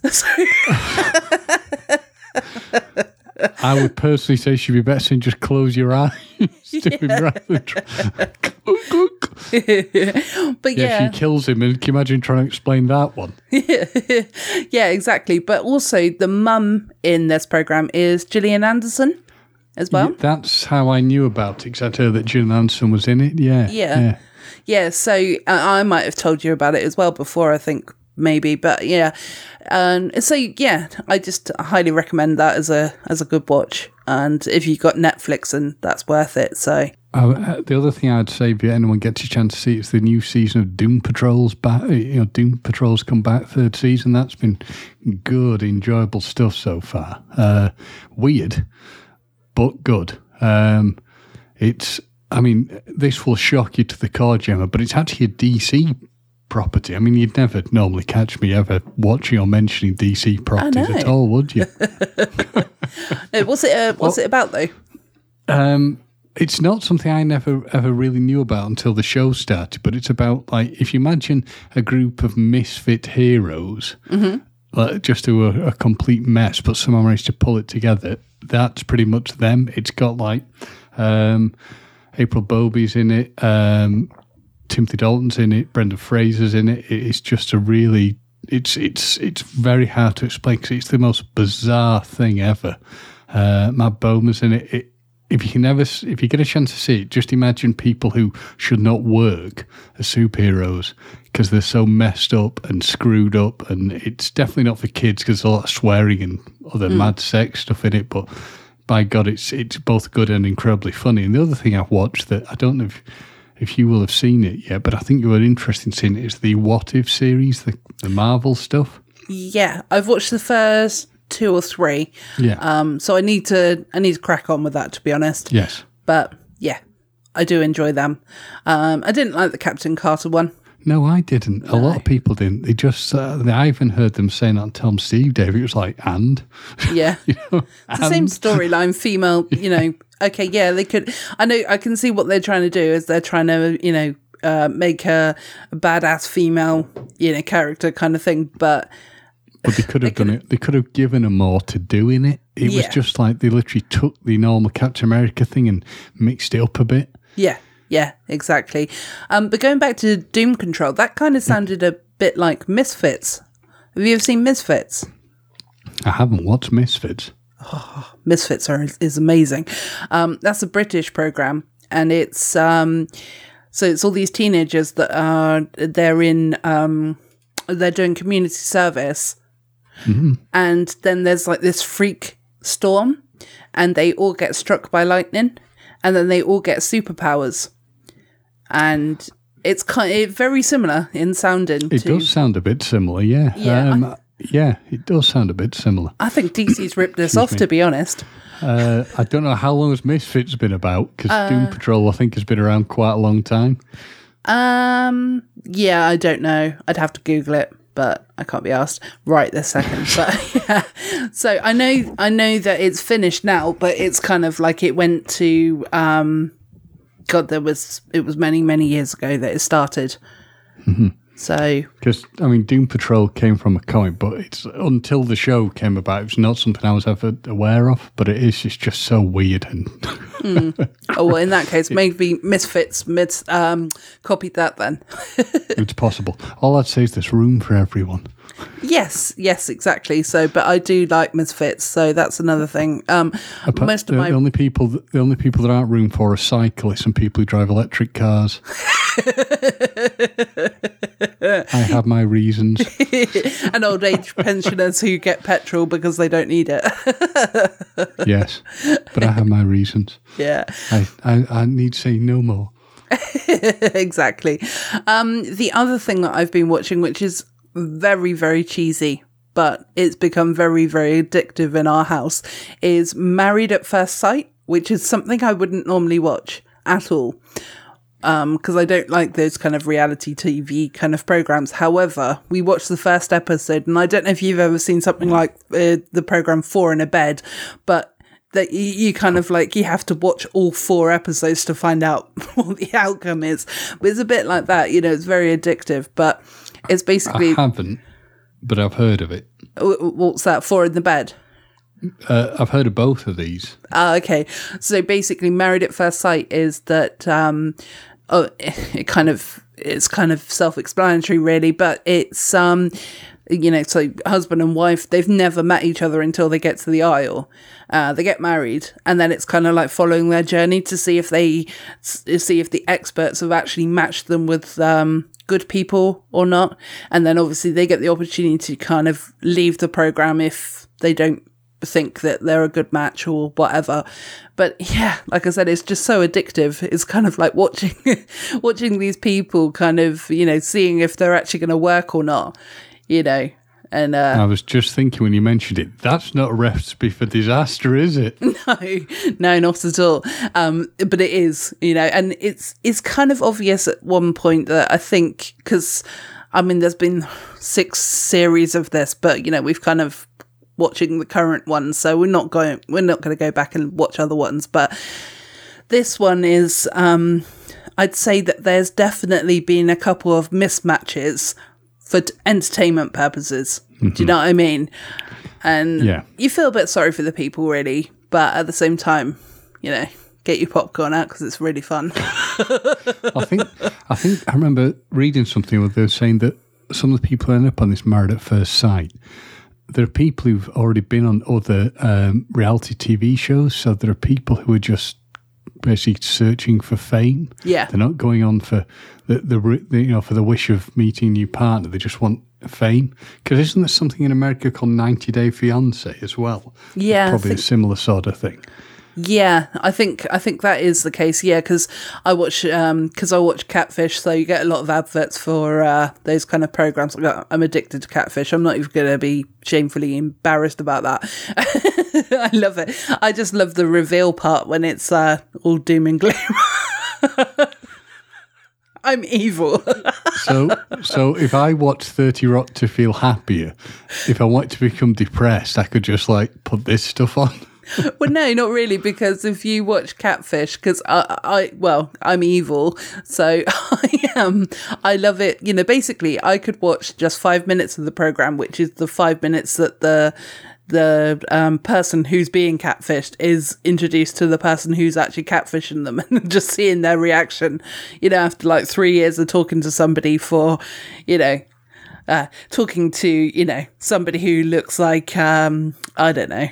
I would personally say she'd be better saying just close your eyes to him rather than try- but yeah, yeah, she kills him. And can you imagine trying to explain that one? yeah, exactly. But also, the mum in this program is Gillian Anderson as well. That's how I knew about it because I'd heard that Gillian Anderson was in it. Yeah. Yeah. Yeah, so uh, I might have told you about it as well before, I think, maybe. But yeah. Um, so yeah, I just highly recommend that as a as a good watch. And if you've got Netflix, and that's worth it. So Oh, uh, the other thing I'd say, if anyone gets a chance to see, it, is the new season of Doom Patrol's back. You know, Doom Patrol's come back third season. That's been good, enjoyable stuff so far. Uh, weird, but good. Um, it's, I mean, this will shock you to the core, Gemma, but it's actually a DC property. I mean, you'd never normally catch me ever watching or mentioning DC properties at all, would you? Uh, what's it? Uh, what's it about though? Um, it's not something I never ever really knew about until the show started. But it's about like if you imagine a group of misfit heroes, like, just do a, a complete mess, but somehow managed to pull it together. That's pretty much them. It's got like um, April Bowby's in it, um, Timothy Dalton's in it, Brendan Fraser's in it. It's just a really it's it's it's very hard to explain because it's the most bizarre thing ever. Uh, Matt Bomer's in it. it. If you can ever, if you get a chance to see it, just imagine people who should not work as superheroes because they're so messed up and screwed up, and it's definitely not for kids because there's a lot of swearing and other mad sex stuff in it. But by God, it's it's both good and incredibly funny. And the other thing I've watched that I don't know if if you will have seen it yet, but I think you were interested in seeing it is the What If series, the the Marvel stuff. Yeah, I've watched the first two or three. Yeah. Um, so I need to I need to crack on with that to be honest. yes. But yeah, I do enjoy them. Um, I didn't like the Captain Carter one. No, I didn't. A lot of people didn't. They just, uh, I even heard them saying on Tell 'Em Steve Dave, it was like, and? Yeah. you know, It's the same storyline, female, you know. Okay, yeah, they could. I know, I can see what they're trying to do is they're trying to, you know, uh, make her a badass female, you know, character kind of thing. But But they could have done it. They could have given her more to do in it. It was just like they literally took the normal Captain America thing and mixed it up a bit. yeah, yeah, exactly. Um, but going back to Doom Patrol, that kind of sounded a bit like Misfits. Have you ever seen Misfits? I haven't watched Misfits. Misfits are is amazing. Um, that's a British program, and it's um, so it's all these teenagers that are they're in um, they're doing community service, and then there's like this freak storm, and they all get struck by lightning, and then they all get superpowers, and it's kind of very similar in sounding. It to, does sound a bit similar, yeah. Yeah, Um, yeah, it does sound a bit similar. I think DC's ripped this off, me. to be honest. Uh, I don't know how long has Misfits been about because Uh, Doom Patrol, I think, has been around quite a long time. Um, yeah, I don't know. I'd have to Google it, but I can't be asked right this second. but yeah, so I know, I know that it's finished now, but it's kind of like it went to, um, God, there was, it was many, many years ago that it started. So Because I mean, Doom Patrol came from a comic, but it's until the show came about, it's not something I was ever aware of. But it is, it's just so weird and Oh well, in that case, maybe Misfits mis um copied that then. it's possible. All I'd say is there's room for everyone. yes, yes, exactly. So, but I do like Misfits, so that's another thing. Um, most the, of my the only people, that, the only people that aren't room for are cyclists and people who drive electric cars. I have my reasons. and old age pensioners who get petrol because they don't need it. Yes, but I have my reasons. yeah, I, I, I need to say no more. exactly. Um, the other thing that I've been watching, which is very, very cheesy, but it's become very, very addictive in our house, is Married at First Sight, which is something I wouldn't normally watch at all. Because I don't like those kind of reality TV kind of programs. However, we watched the first episode, and I don't know if you've ever seen something like uh, the program Four in a Bed, but that you, you kind of like you have to watch all four episodes to find out what the outcome is. But it's a bit like that, you know. It's very addictive, but it's basically I haven't, but I've heard of it. what's that? Four in the bed. Uh, I've heard of both of these. Ah, okay. So basically, Married at First Sight is that um, oh, it kind of it's kind of self-explanatory, really, but it's um, you know, so husband and wife they've never met each other until they get to the aisle. Uh, they get married, and then it's kind of like following their journey to see if they see if the experts have actually matched them with um, good people or not. And then obviously they get the opportunity to kind of leave the program if they don't think that they're a good match or whatever. But yeah, like I said, it's just so addictive. It's kind of like watching watching these people kind of, you know, seeing if they're actually going to work or not, you know. And uh I was just thinking when you mentioned it, that's not a recipe for disaster, is it? no, no, not at all. Um, but it is, you know, and it's it's kind of obvious at one point that I think because I mean, there's been six series of this, but you know, we've kind of watching the current one, so we're not going we're not going to go back and watch other ones, but this one is um I'd say that there's definitely been a couple of mismatches for entertainment purposes. Do you know what I mean? And Yeah. you feel a bit sorry for the people, really, but at the same time, you know, get your popcorn out because it's really fun. I think I think I remember reading something where they were saying that some of the people end up on this married at first sight there are people who've already been on other um, reality TV shows. So there are people who are just basically searching for fame. Yeah. they're not going on for the, the, the you know for the wish of meeting a new partner. They just want fame. Because isn't there something in America called 90 Day Fiance as well? Yeah, probably a similar sort of thing. Yeah, I think I think that is the case. Yeah, because I watch because I watch Catfish, so you get a lot of adverts for uh, those kind of programs. I'm addicted to Catfish. I'm not even going to be shamefully embarrassed about that. I love it. I just love the reveal part when it's uh, all doom and gloom. I'm evil. So, so if I watch Thirty Rock to feel happier, if I want to become depressed, I could just like put this stuff on. well, no, not really, because if you watch Catfish, because I, I, well, I'm evil, so I am. I love it. You know, basically, I could watch just five minutes of the program, which is the five minutes that the the um, person who's being catfished is introduced to the person who's actually catfishing them, and just seeing their reaction. You know, after like three years of talking to somebody for, you know. Uh, talking to you know somebody who looks like um I don't know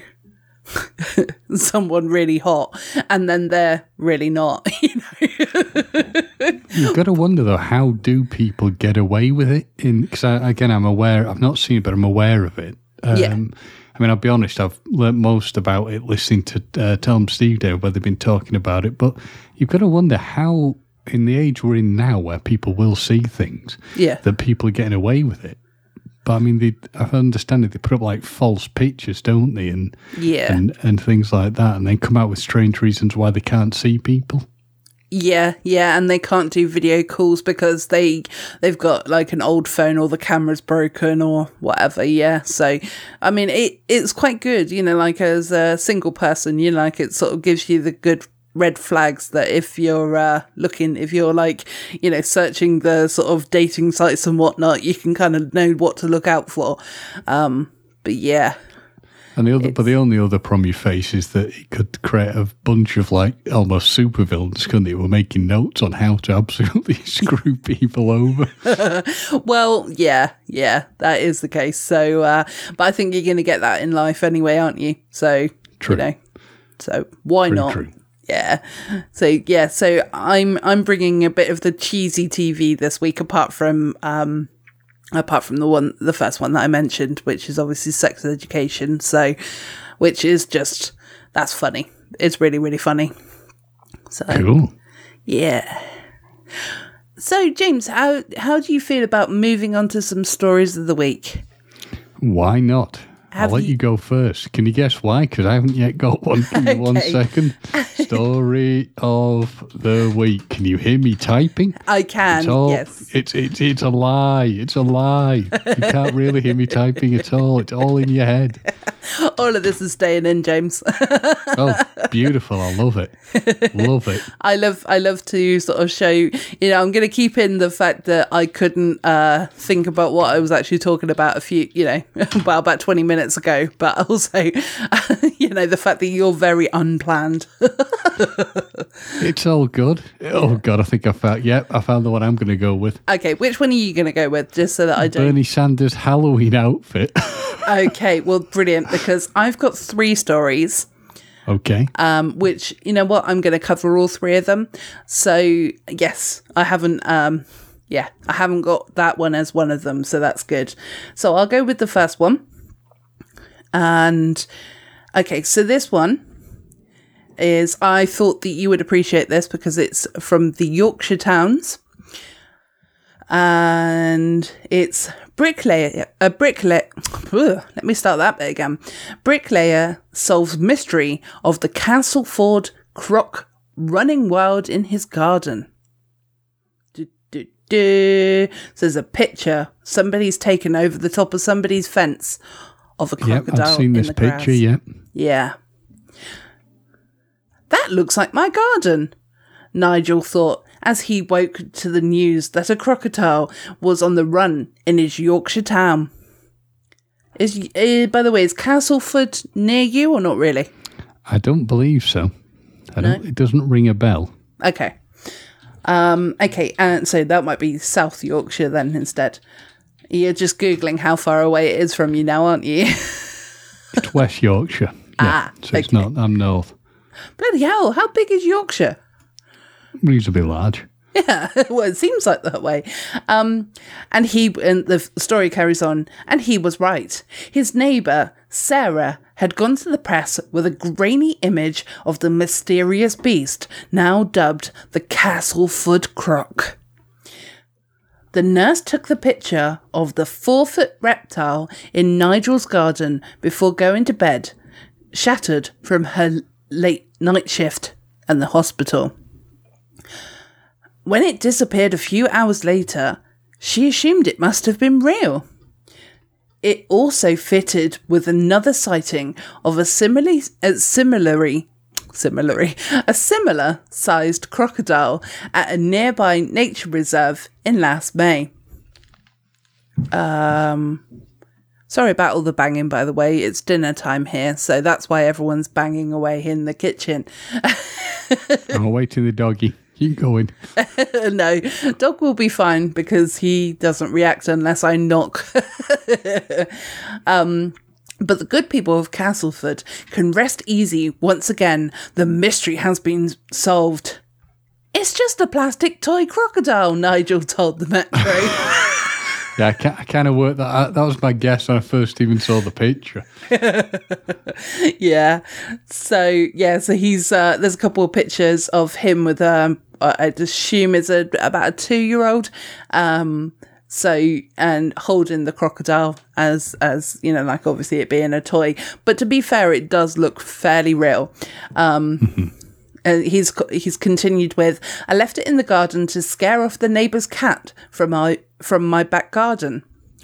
someone really hot and then they're really not you know You've got to wonder though, how do people get away with it? In because again, I'm aware. I've not seen it, but I'm aware of it. Um, Yeah. I mean, I'll be honest. I've learnt most about it listening to uh, 'em Steve Dave, where they've been talking about it. But you've got to wonder how, in the age we're in now, where people will see things, Yeah. that people are getting away with it. But I mean, they, I understand it. They put up like false pictures, don't they, and Yeah. and and things like that, and then come out with strange reasons why they can't see people. yeah yeah and they can't do video calls because they they've got like an old phone or the camera's broken or whatever yeah so i mean it it's quite good you know like as a single person you know like it sort of gives you the good red flags that if you're uh, looking if you're like you know searching the sort of dating sites and whatnot you can kind of know what to look out for um but yeah And the other, but the only other problem you face is that it could create a bunch of like almost supervillains, couldn't it? Who Were making notes on how to absolutely screw people over. Well, yeah, yeah, that is the case. So, uh, but I think you're going to get that in life anyway, aren't you? So, True. you know, so why Pretty not? true. Yeah. So yeah, so I'm I'm bringing a bit of the cheesy TV this week, apart from um, apart from the one the first one that I mentioned, which is obviously Sex Education. So, which is just that's funny. It's really really funny. So Cool. yeah. So James, how how do you feel about moving on to some stories of the week? Why not? Have I'll let you- you... go first. Can you guess why? Because I haven't yet got one. Give me one Okay. second. Story of the week. Can you hear me typing? I can, It's all, yes. It's, it's, it's a lie. It's a lie. You can't really hear me typing at all. It's all in your head. All of this is staying in, James. Oh, beautiful. I love it. Love it. I love I love to sort of show you know, I'm gonna keep in the fact that I couldn't uh think about what I was actually talking about a few you know, well about twenty minutes ago, but also you know, the fact that you're very unplanned. It's all good. Oh God, I think I found. Yep, I found the one I'm going to go with. okay, which one are you gonna go with? Just so that I don't Bernie Sanders Halloween outfit. Okay, well brilliant, because I've got three stories. okay. um, which you know what I'm going to cover all three of them. So yes, I haven't. Um, yeah, I haven't got that one as one of them, so that's good. So I'll go with the first one. And okay, so this one is I thought that you would appreciate this because it's from the Yorkshire Towns. And it's bricklayer, a bricklayer. Let me start that bit again. Bricklayer solves mystery of the Castleford croc running wild in his garden. So there's a picture. Somebody's taken over the top of somebody's fence of a Yep, crocodile. I've seen in this picture. grass. Yep. Yeah. That looks like my garden, Nigel thought as he woke to the news that a crocodile was on the run in his Yorkshire town. Is uh, by the way, is Castleford near you or not really? I don't believe so. I don't. It doesn't ring a bell. Okay. Um, okay, and so that might be South Yorkshire then instead. You're just Googling how far away it is from you now, aren't you? It's West Yorkshire. Yeah, Ah, so it's not. I'm north. Bloody hell, how big is Yorkshire? Reasonably large. Yeah, well, it seems like that way. Um, and he, and the story carries on, and he was right. His neighbour, Sarah, had gone to the press with a grainy image of the mysterious beast, now dubbed the Castleford Croc. The nurse took the picture of the four foot reptile in Nigel's garden before going to bed, shattered from her late night shift and the hospital. When it disappeared a few hours later, she assumed it must have been real. It also fitted with another sighting of a similarly, similarly, similarly, a similar sized crocodile at a nearby nature reserve in last May. Um, sorry about all the banging, by the way. It's dinner time here, so that's why everyone's banging away in the kitchen. I'm awaiting the doggy. You going. no, dog will be fine because he doesn't react unless I knock. um, but the good people of Castleford can rest easy once again. The mystery has been solved. It's just a plastic toy crocodile, Nigel told the Metro. Yeah, I, ca- I kind of worked that out. That was my guess when I first even saw the picture. yeah. So yeah, so he's uh, there's a couple of pictures of him with um I- I'd assume is a about a two year old. Um so and holding the crocodile as as you know like obviously it being a toy but to be fair it does look fairly real um and he's he's continued with i left it in the garden to scare off the neighbor's cat from my from my back garden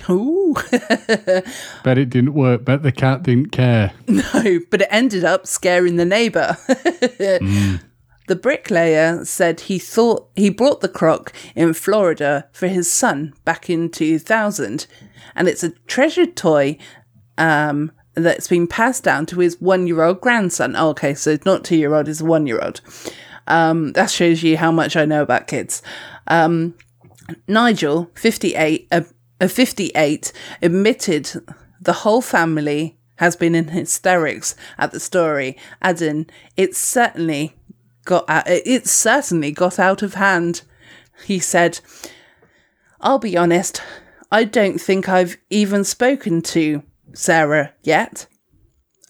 Ooh. Bet it didn't work. Bet the cat didn't care. No, but it ended up scaring the neighbour. The bricklayer said he thought he brought the croc in Florida for his son back in 2000, and it's a treasured toy um, that's been passed down to his one year old grandson. Oh, okay, so it's not two year old, it's one year old. Um, that shows you how much I know about kids. Um, Nigel, 58, uh, uh, 58, admitted the whole family has been in hysterics at the story, adding, It's certainly got uh, out, it certainly got out of hand." He said, "I'll be honest, I don't think I've even spoken to Sarah yet."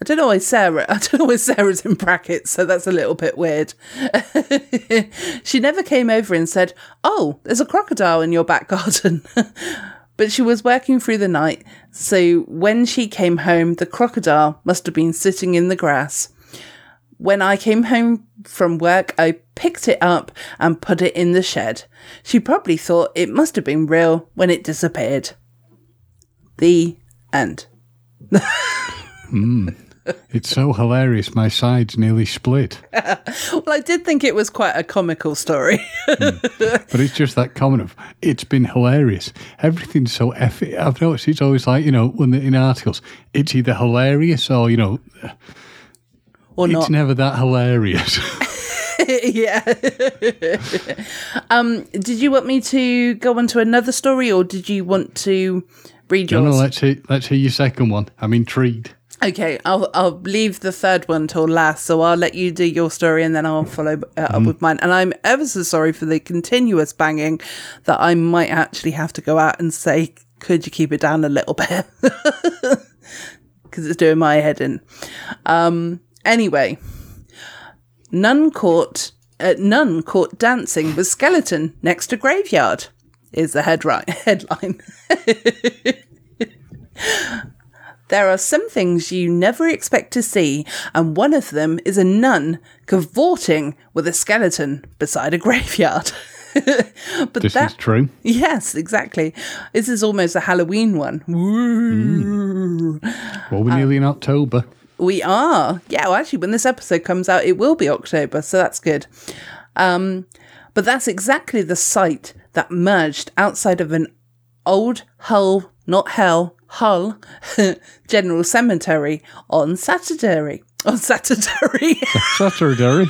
I don't know why Sarah. I don't know why Sarah's in brackets, so that's a little bit weird. she never came over and said, "Oh, there's a crocodile in your back garden." but she was working through the night, so when she came home, the crocodile must have been sitting in the grass. When I came home from work, I picked it up and put it in the shed. She probably thought it must have been real when it disappeared. The end. Hmm. It's so hilarious. My sides nearly split. Well, I did think it was quite a comical story. Hmm. But it's just that comment of it's been hilarious. Everything's so effy. I've noticed it's always like you know when in articles, it's either hilarious or you know or it's not. never that hilarious. yeah. um, did you want me to go on to another story or did you want to read no, yours? no, let's hear let's hear your second one. I'm intrigued. Okay, I'll I'll leave the third one till last, so I'll let you do your story and then I'll follow uh, up with mine. And I'm ever so sorry for the continuous banging that I might actually have to go out and say, could you keep it down a little bit? Because it's doing my head in. Um. Anyway, nun caught uh, nun caught dancing with skeleton next to graveyard is the headri- headline. There are some things you never expect to see, and one of them is a nun cavorting with a skeleton beside a graveyard. but This that is true. yes, exactly. This is almost a Halloween one. Woo. Well, we're nearly in October. We are. Yeah, well, actually, when this episode comes out, it will be October, so that's good. Um, but that's exactly the site that merged outside of an old Hull, not Hell, Hull General Cemetery on Saturday. On Saturday. Saturday.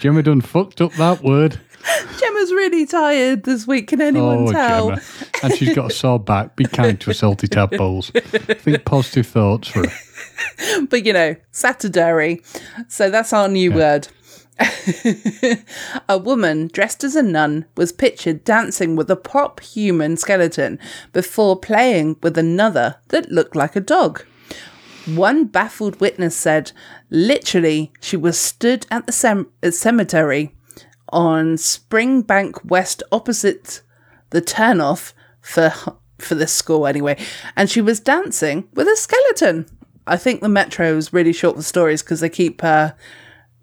Jimmy done fucked up that word. Gemma's really tired this week. Can anyone Oh, tell? Gemma. and she's got a sore back. Be kind to her salty tadpoles. Think positive thoughts for her. but you know, Saturday. So that's our new word. a woman dressed as a nun was pictured dancing with a prop human skeleton before playing with another that looked like a dog. One baffled witness said, literally, she was stood at the cem- cemetery on Springbank West opposite the turnoff for for this school anyway, and she was dancing with a skeleton. I think the Metro is really short for stories because they keep, uh,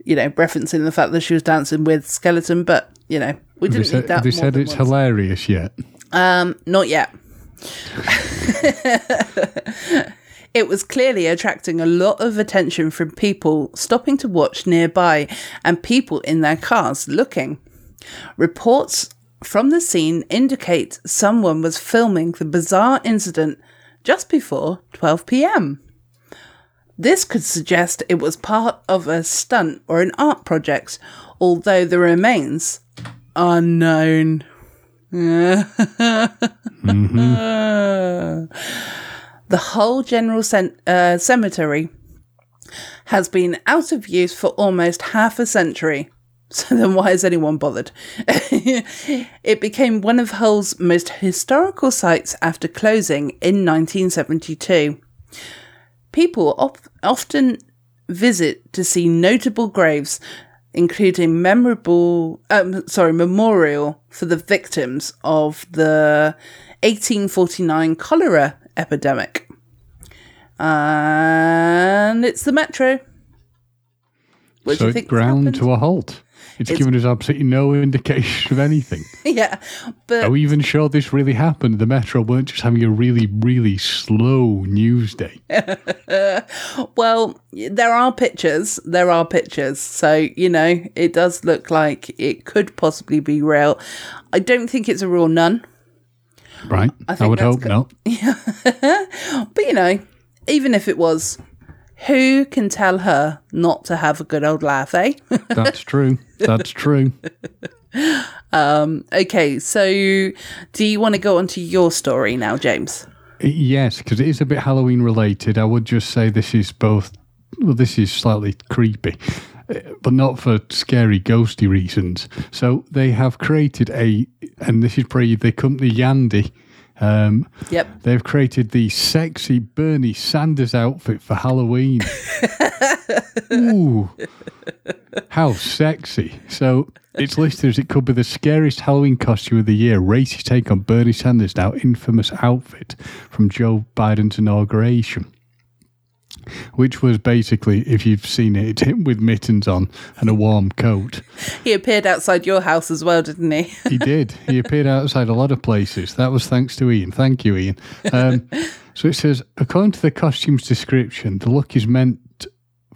you know, referencing the fact that she was dancing with skeleton. But you know, we didn't said, need that. they said it's once. hilarious yet. Um, not yet. it was clearly attracting a lot of attention from people stopping to watch nearby and people in their cars looking. Reports from the scene indicate someone was filming the bizarre incident just before 12 pm. This could suggest it was part of a stunt or an art project, although the remains unknown. The whole general uh, cemetery has been out of use for almost half a century. So then, why is anyone bothered? it became one of Hull's most historical sites after closing in 1972. People op- often visit to see notable graves, including memorable, um, sorry, memorial for the victims of the 1849 cholera epidemic. And it's the Metro. What do so it ground happened? to a halt. It's, It's- given us absolutely no indication of anything. yeah, but Are we even sure this really happened? The Metro weren't just having a really, really slow news day. Well, there are pictures. There are pictures. So, you know, it does look like it could possibly be real. I don't think it's a real nun. Right? I, think would hope good. not. But, you know, even if it was, who can tell her not to have a good old laugh, eh? That's true. That's true. Um, okay, so do you want to go on to your story now, James? Yes, because it is a bit Halloween related. I would just say this is both. Well, this is slightly creepy, but not for scary, ghosty reasons. So they have created a, and this is probably the company Yandy. Um, Yep. they've created the sexy Bernie Sanders outfit for Halloween. Ooh, how sexy! So it's listed as it could be the scariest Halloween costume of the year. Racist take on Bernie Sanders' now infamous outfit from Joe Biden's inauguration. Which was basically, if you've seen it, it's him with mittens on and a warm coat. He appeared outside your house as well, didn't he? He did. He appeared outside a lot of places. That was thanks to Ian. Thank you, Ian. Um, so it says, according to the costume's description, the look is meant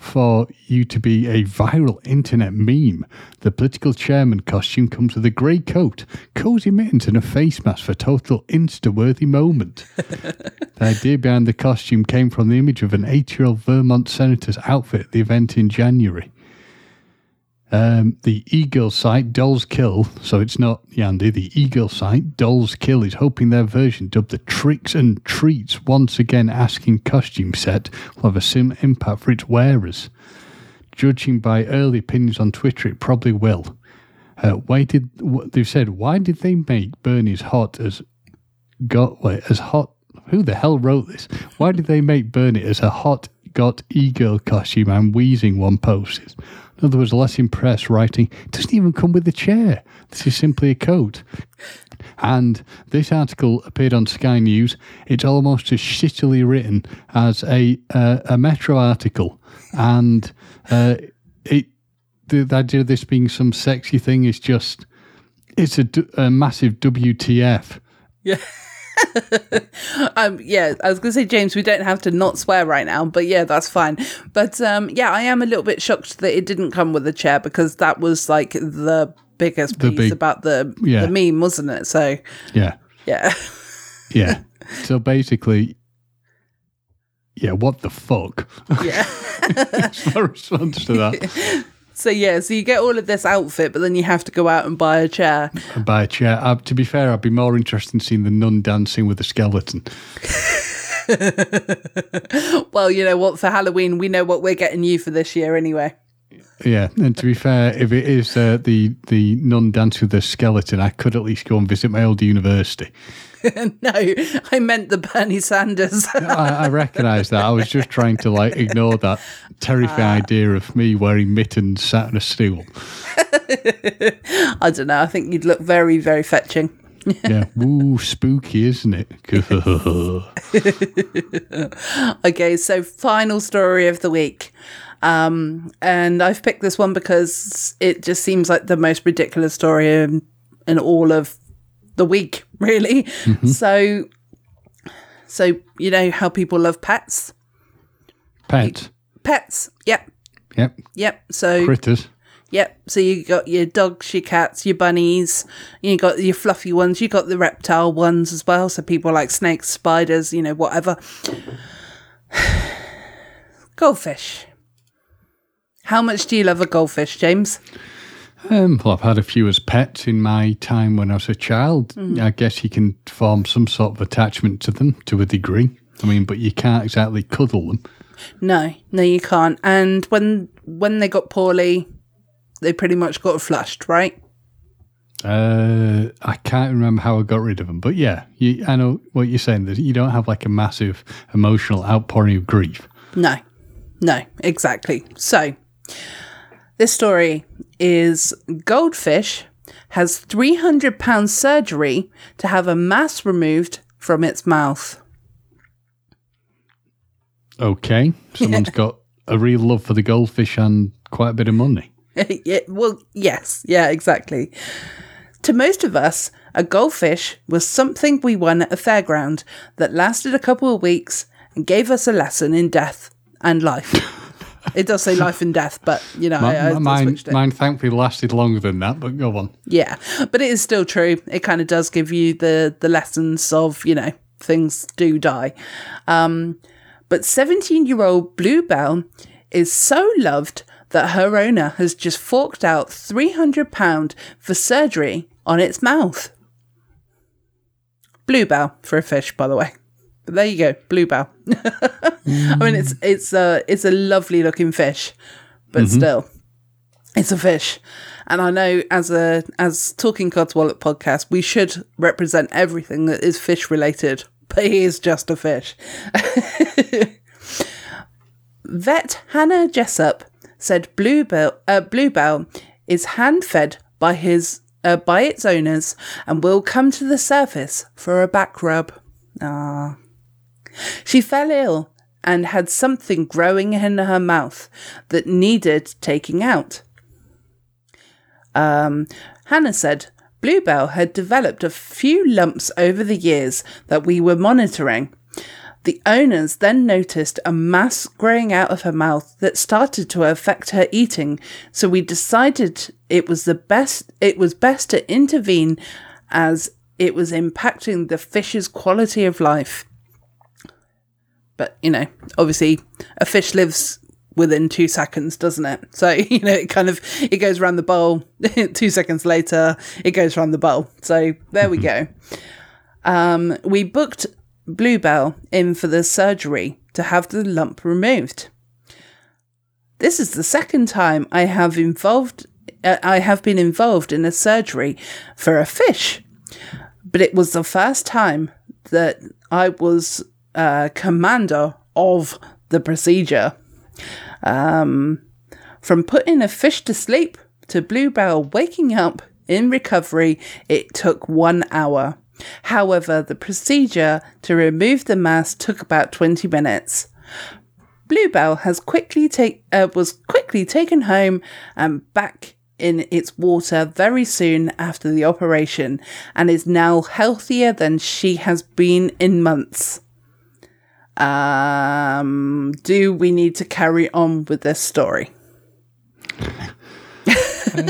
for you to be a viral internet meme. The political chairman costume comes with a grey coat, cozy mittens, and a face mask for total Insta-worthy moment. the idea behind the costume came from the image of an eight-year-old Vermont senator's outfit at the event in January. Um, the Eagle site, Dolls Kill, so it's not Yandy, the Eagle site, Dolls Kill, is hoping their version, dubbed the Tricks and Treats, once again asking costume set, will have a similar impact for its wearers. Judging by early opinions on Twitter, it probably will. Uh, why did they've said? Why did they make Bernie's hot as got wait, as hot? Who the hell wrote this? Why did they make Bernie as a hot got e-girl costume and wheezing one posted? In other words, less impressed, writing, it doesn't even come with a chair. This is simply a coat. And this article appeared on Sky News. It's almost as shittily written as a uh, a Metro article, and uh, it the, the idea of this being some sexy thing is just it's a massive WTF. Um, yeah, I was going to say, James, we don't have to not swear right now, but yeah, that's fine. But um, yeah, I am a little bit shocked that it didn't come with a chair because that was like the biggest The piece big- about the, yeah. the meme, wasn't it? So Yeah, yeah, yeah. so basically, yeah. What the fuck? yeah. That's my response to that. So yeah, so you get all of this outfit, but then you have to go out and buy a chair. By a chair. Uh, to be fair, I'd be more interested in seeing the nun dancing with the skeleton. Well, you know what? For Halloween, we know what we're getting you for this year anyway. Yeah, and to be fair, if it is uh, the the nun dancing with the skeleton, I could at least go and visit my old university. no, I meant the Bernie Sanders. I, I recognise that. I was just trying to like ignore that terrifying idea of me wearing mittens sat on a stool. I don't know. I think you'd look very, very fetching. Yeah, woo, spooky, isn't it? Okay, so final story of the week. Um, and I've picked this one because it just seems like the most ridiculous story in, in all of the week, really. So, so you know how people love pets? Pet. Pets. Yep. Yep. Yep. So Critters. Yep. So you got your dogs, your cats, your bunnies. You got your fluffy ones. You got the reptile ones as well. So people like snakes, spiders, you know, whatever. goldfish. How much do you love a goldfish, James? Um, well, I've had a few as pets in my time when I was a child. I guess you can form some sort of attachment to them to a degree. I mean, but you can't exactly cuddle them. No, no, you can't. And when when they got poorly, they pretty much got flushed, right? Uh, I can't remember how I got rid of them, but yeah, you, I know what you're saying. That you don't have like a massive emotional outpouring of grief. No, no, exactly. So, this story is Goldfish has 300 pound surgery to have a mass removed from its mouth. Okay, someone's got a real love for the goldfish and quite a bit of money. yeah, well, yes, yeah, exactly. To most of us, a goldfish was something we won at a fairground that lasted a couple of weeks and gave us a lesson in death and life. it does say life and death, but you know, I, I, I mine, mine thankfully lasted longer than that, but go on. Yeah, but it is still true. It kind of does give you the the lessons of you know things do die. Um, but seventeen year old Bluebell is so loved that her owner has just forked out three hundred pound for surgery on its mouth. Bluebell for a fish, by the way. There you go, bluebell. I mean, it's it's a it's a lovely looking fish, but still, it's a fish. And I know as a as Talking Codswallop podcast, we should represent everything that is fish related, but he is just a fish. Vet Hannah Jessup said Bluebell uh, Bluebell is hand fed by his uh, by its owners and will come to the surface for a back rub. Ah. She fell ill and had something growing in her mouth that needed taking out. Um, Hannah said Bluebell had developed a few lumps over the years that we were monitoring. The owners then noticed a mass growing out of her mouth that started to affect her eating, so we decided it was the best it was best to intervene as it was impacting the fish's quality of life. But, you know, obviously a fish lives within two seconds, doesn't it? So, you know, it kind of it goes around the bowl, two seconds later, it goes around the bowl. So there we go. Um, we booked Bluebell in for the surgery to have the lump removed. This is the second time I have involved uh, I have been involved in a surgery for a fish, but it was the first time that I was uh, commander of the procedure. Um, from putting a fish to sleep to Bluebell waking up in recovery, it took one hour. However, the procedure to remove the mass took about 20 minutes. Bluebell has quickly take uh, was quickly taken home and back in its water very soon after the operation and is now healthier than she has been in months. Um, do we need to carry on with this story? I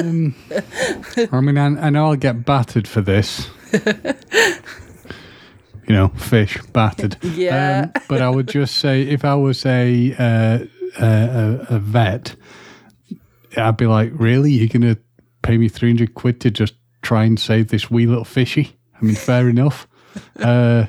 mean, I, I know I'll get battered for this. you know, fish battered. Yeah. Um, but I would just say, if I was a uh, a, a, vet, I'd be like, really? You're going to pay me 300 quid to just try and save this wee little fishy? I mean, fair enough. Uh,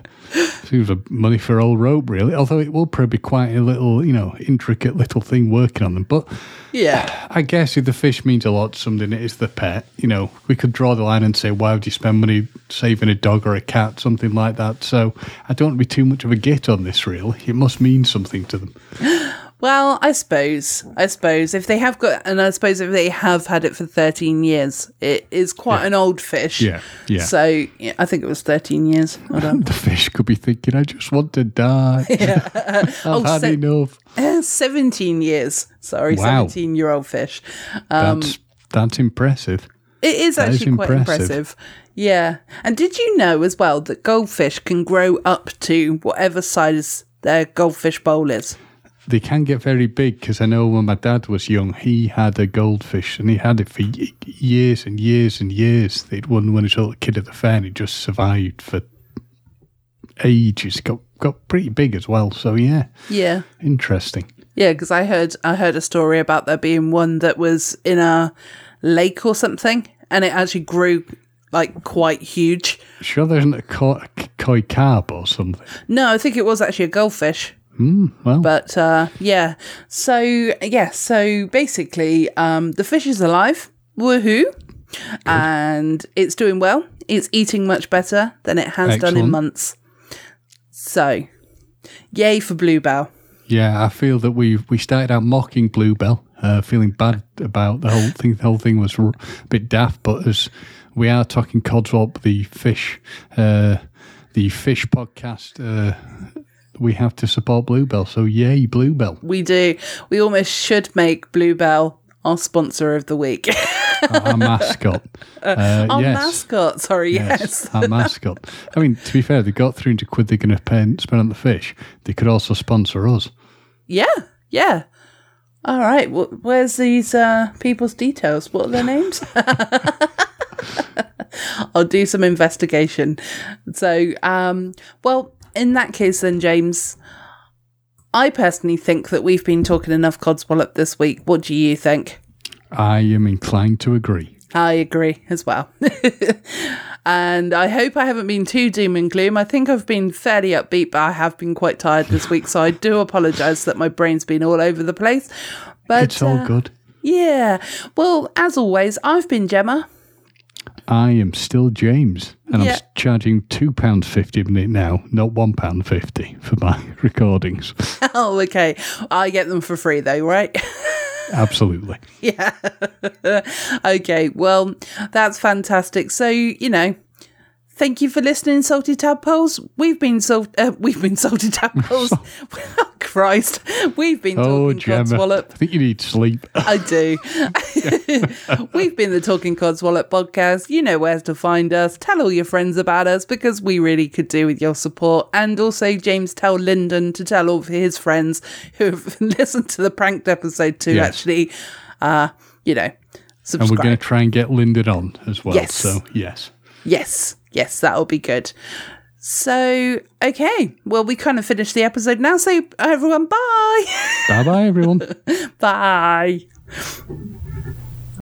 seems a money for old rope, really. Although it will probably be quite a little, you know, intricate little thing working on them. But Yeah. I guess if the fish means a lot to something, it is the pet. You know, we could draw the line and say, why would you spend money saving a dog or a cat, something like that. So I don't want to be too much of a git on this, really. It must mean something to them. Well, I suppose. I suppose if they have got, and I suppose if they have had it for 13 years, it is quite an old fish. Yeah, yeah. So yeah, I think it was 13 years. The fish could be thinking, I just want to die. I've Oh, had se- enough. Uh, 17 years. Sorry, Wow. 17 year old fish. Um, That's, that's impressive. It is That is actually quite impressive. impressive. Yeah. And did you know as well that goldfish can grow up to whatever size their goldfish bowl is? They can get very big because I know when my dad was young, he had a goldfish and he had it for years and years and years. They'd won when he was a little kid at the fair and he just survived for ages. Got got pretty big as well. So yeah, Yeah. interesting. Yeah, because I heard I heard a story about there being one that was in a lake or something, and it actually grew like quite huge. Sure, there isn't a koi, a koi carp or something. No, I think it was actually a goldfish. Well, But uh, yeah, so yeah, so basically, um, the fish is alive. Woohoo! And it's doing well. It's eating much better than it has done in months. So, yay for Bluebell. yeah, I feel that we we started out mocking Bluebell, uh, feeling bad about the whole thing. The whole thing was a bit daft, but as we are talking Codswallop, the fish, uh, the fish podcast, uh, we have to support Bluebell. So yay, Bluebell, We do. We almost should make Bluebell our sponsor of the week. our mascot. Uh, our yes. mascot. Sorry, yes. Yes, our mascot. I mean, to be fair, they got 300 quid they're going to spend on the fish. They could also sponsor us. Yeah, yeah. All right. Well, where's these uh, people's details? What are their names? I'll do some investigation. So, um, well, in that case, then, James, I personally think that we've been talking enough Codswallop this week. What do you think? I am inclined to agree. I agree as well. and I hope I haven't been too doom and gloom. I think I've been fairly upbeat, but I have been quite tired this week. So I do apologise that my brain's been all over the place. But It's all uh, good. Yeah. Well, as always, I've been Gemma. I am still James, and Yeah. I'm charging two pounds fifty a minute now, not one pound fifty for my recordings. oh, okay. I get them for free though, right? Absolutely. yeah. okay. Well, that's fantastic. So, you know, thank you for listening, Salty Tadpoles. We've been salt. Uh, we've been Salty Tadpoles. oh, Christ, we've been Oh, talking Codswallop. I think you need sleep. I do. We've been the Talking Codswallop podcast. You know where to find us. Tell all your friends about us because we really could do with your support. And also, James, tell Lyndon to tell all of his friends who have listened to the pranked episode too. Yes. actually, uh, you know, And we're going to try and get Lyndon on as well. Yes. So yes, Yes, yes, that'll be good. So, okay. Well, we kind of finished the episode now. So, everyone, bye. bye bye everyone. bye.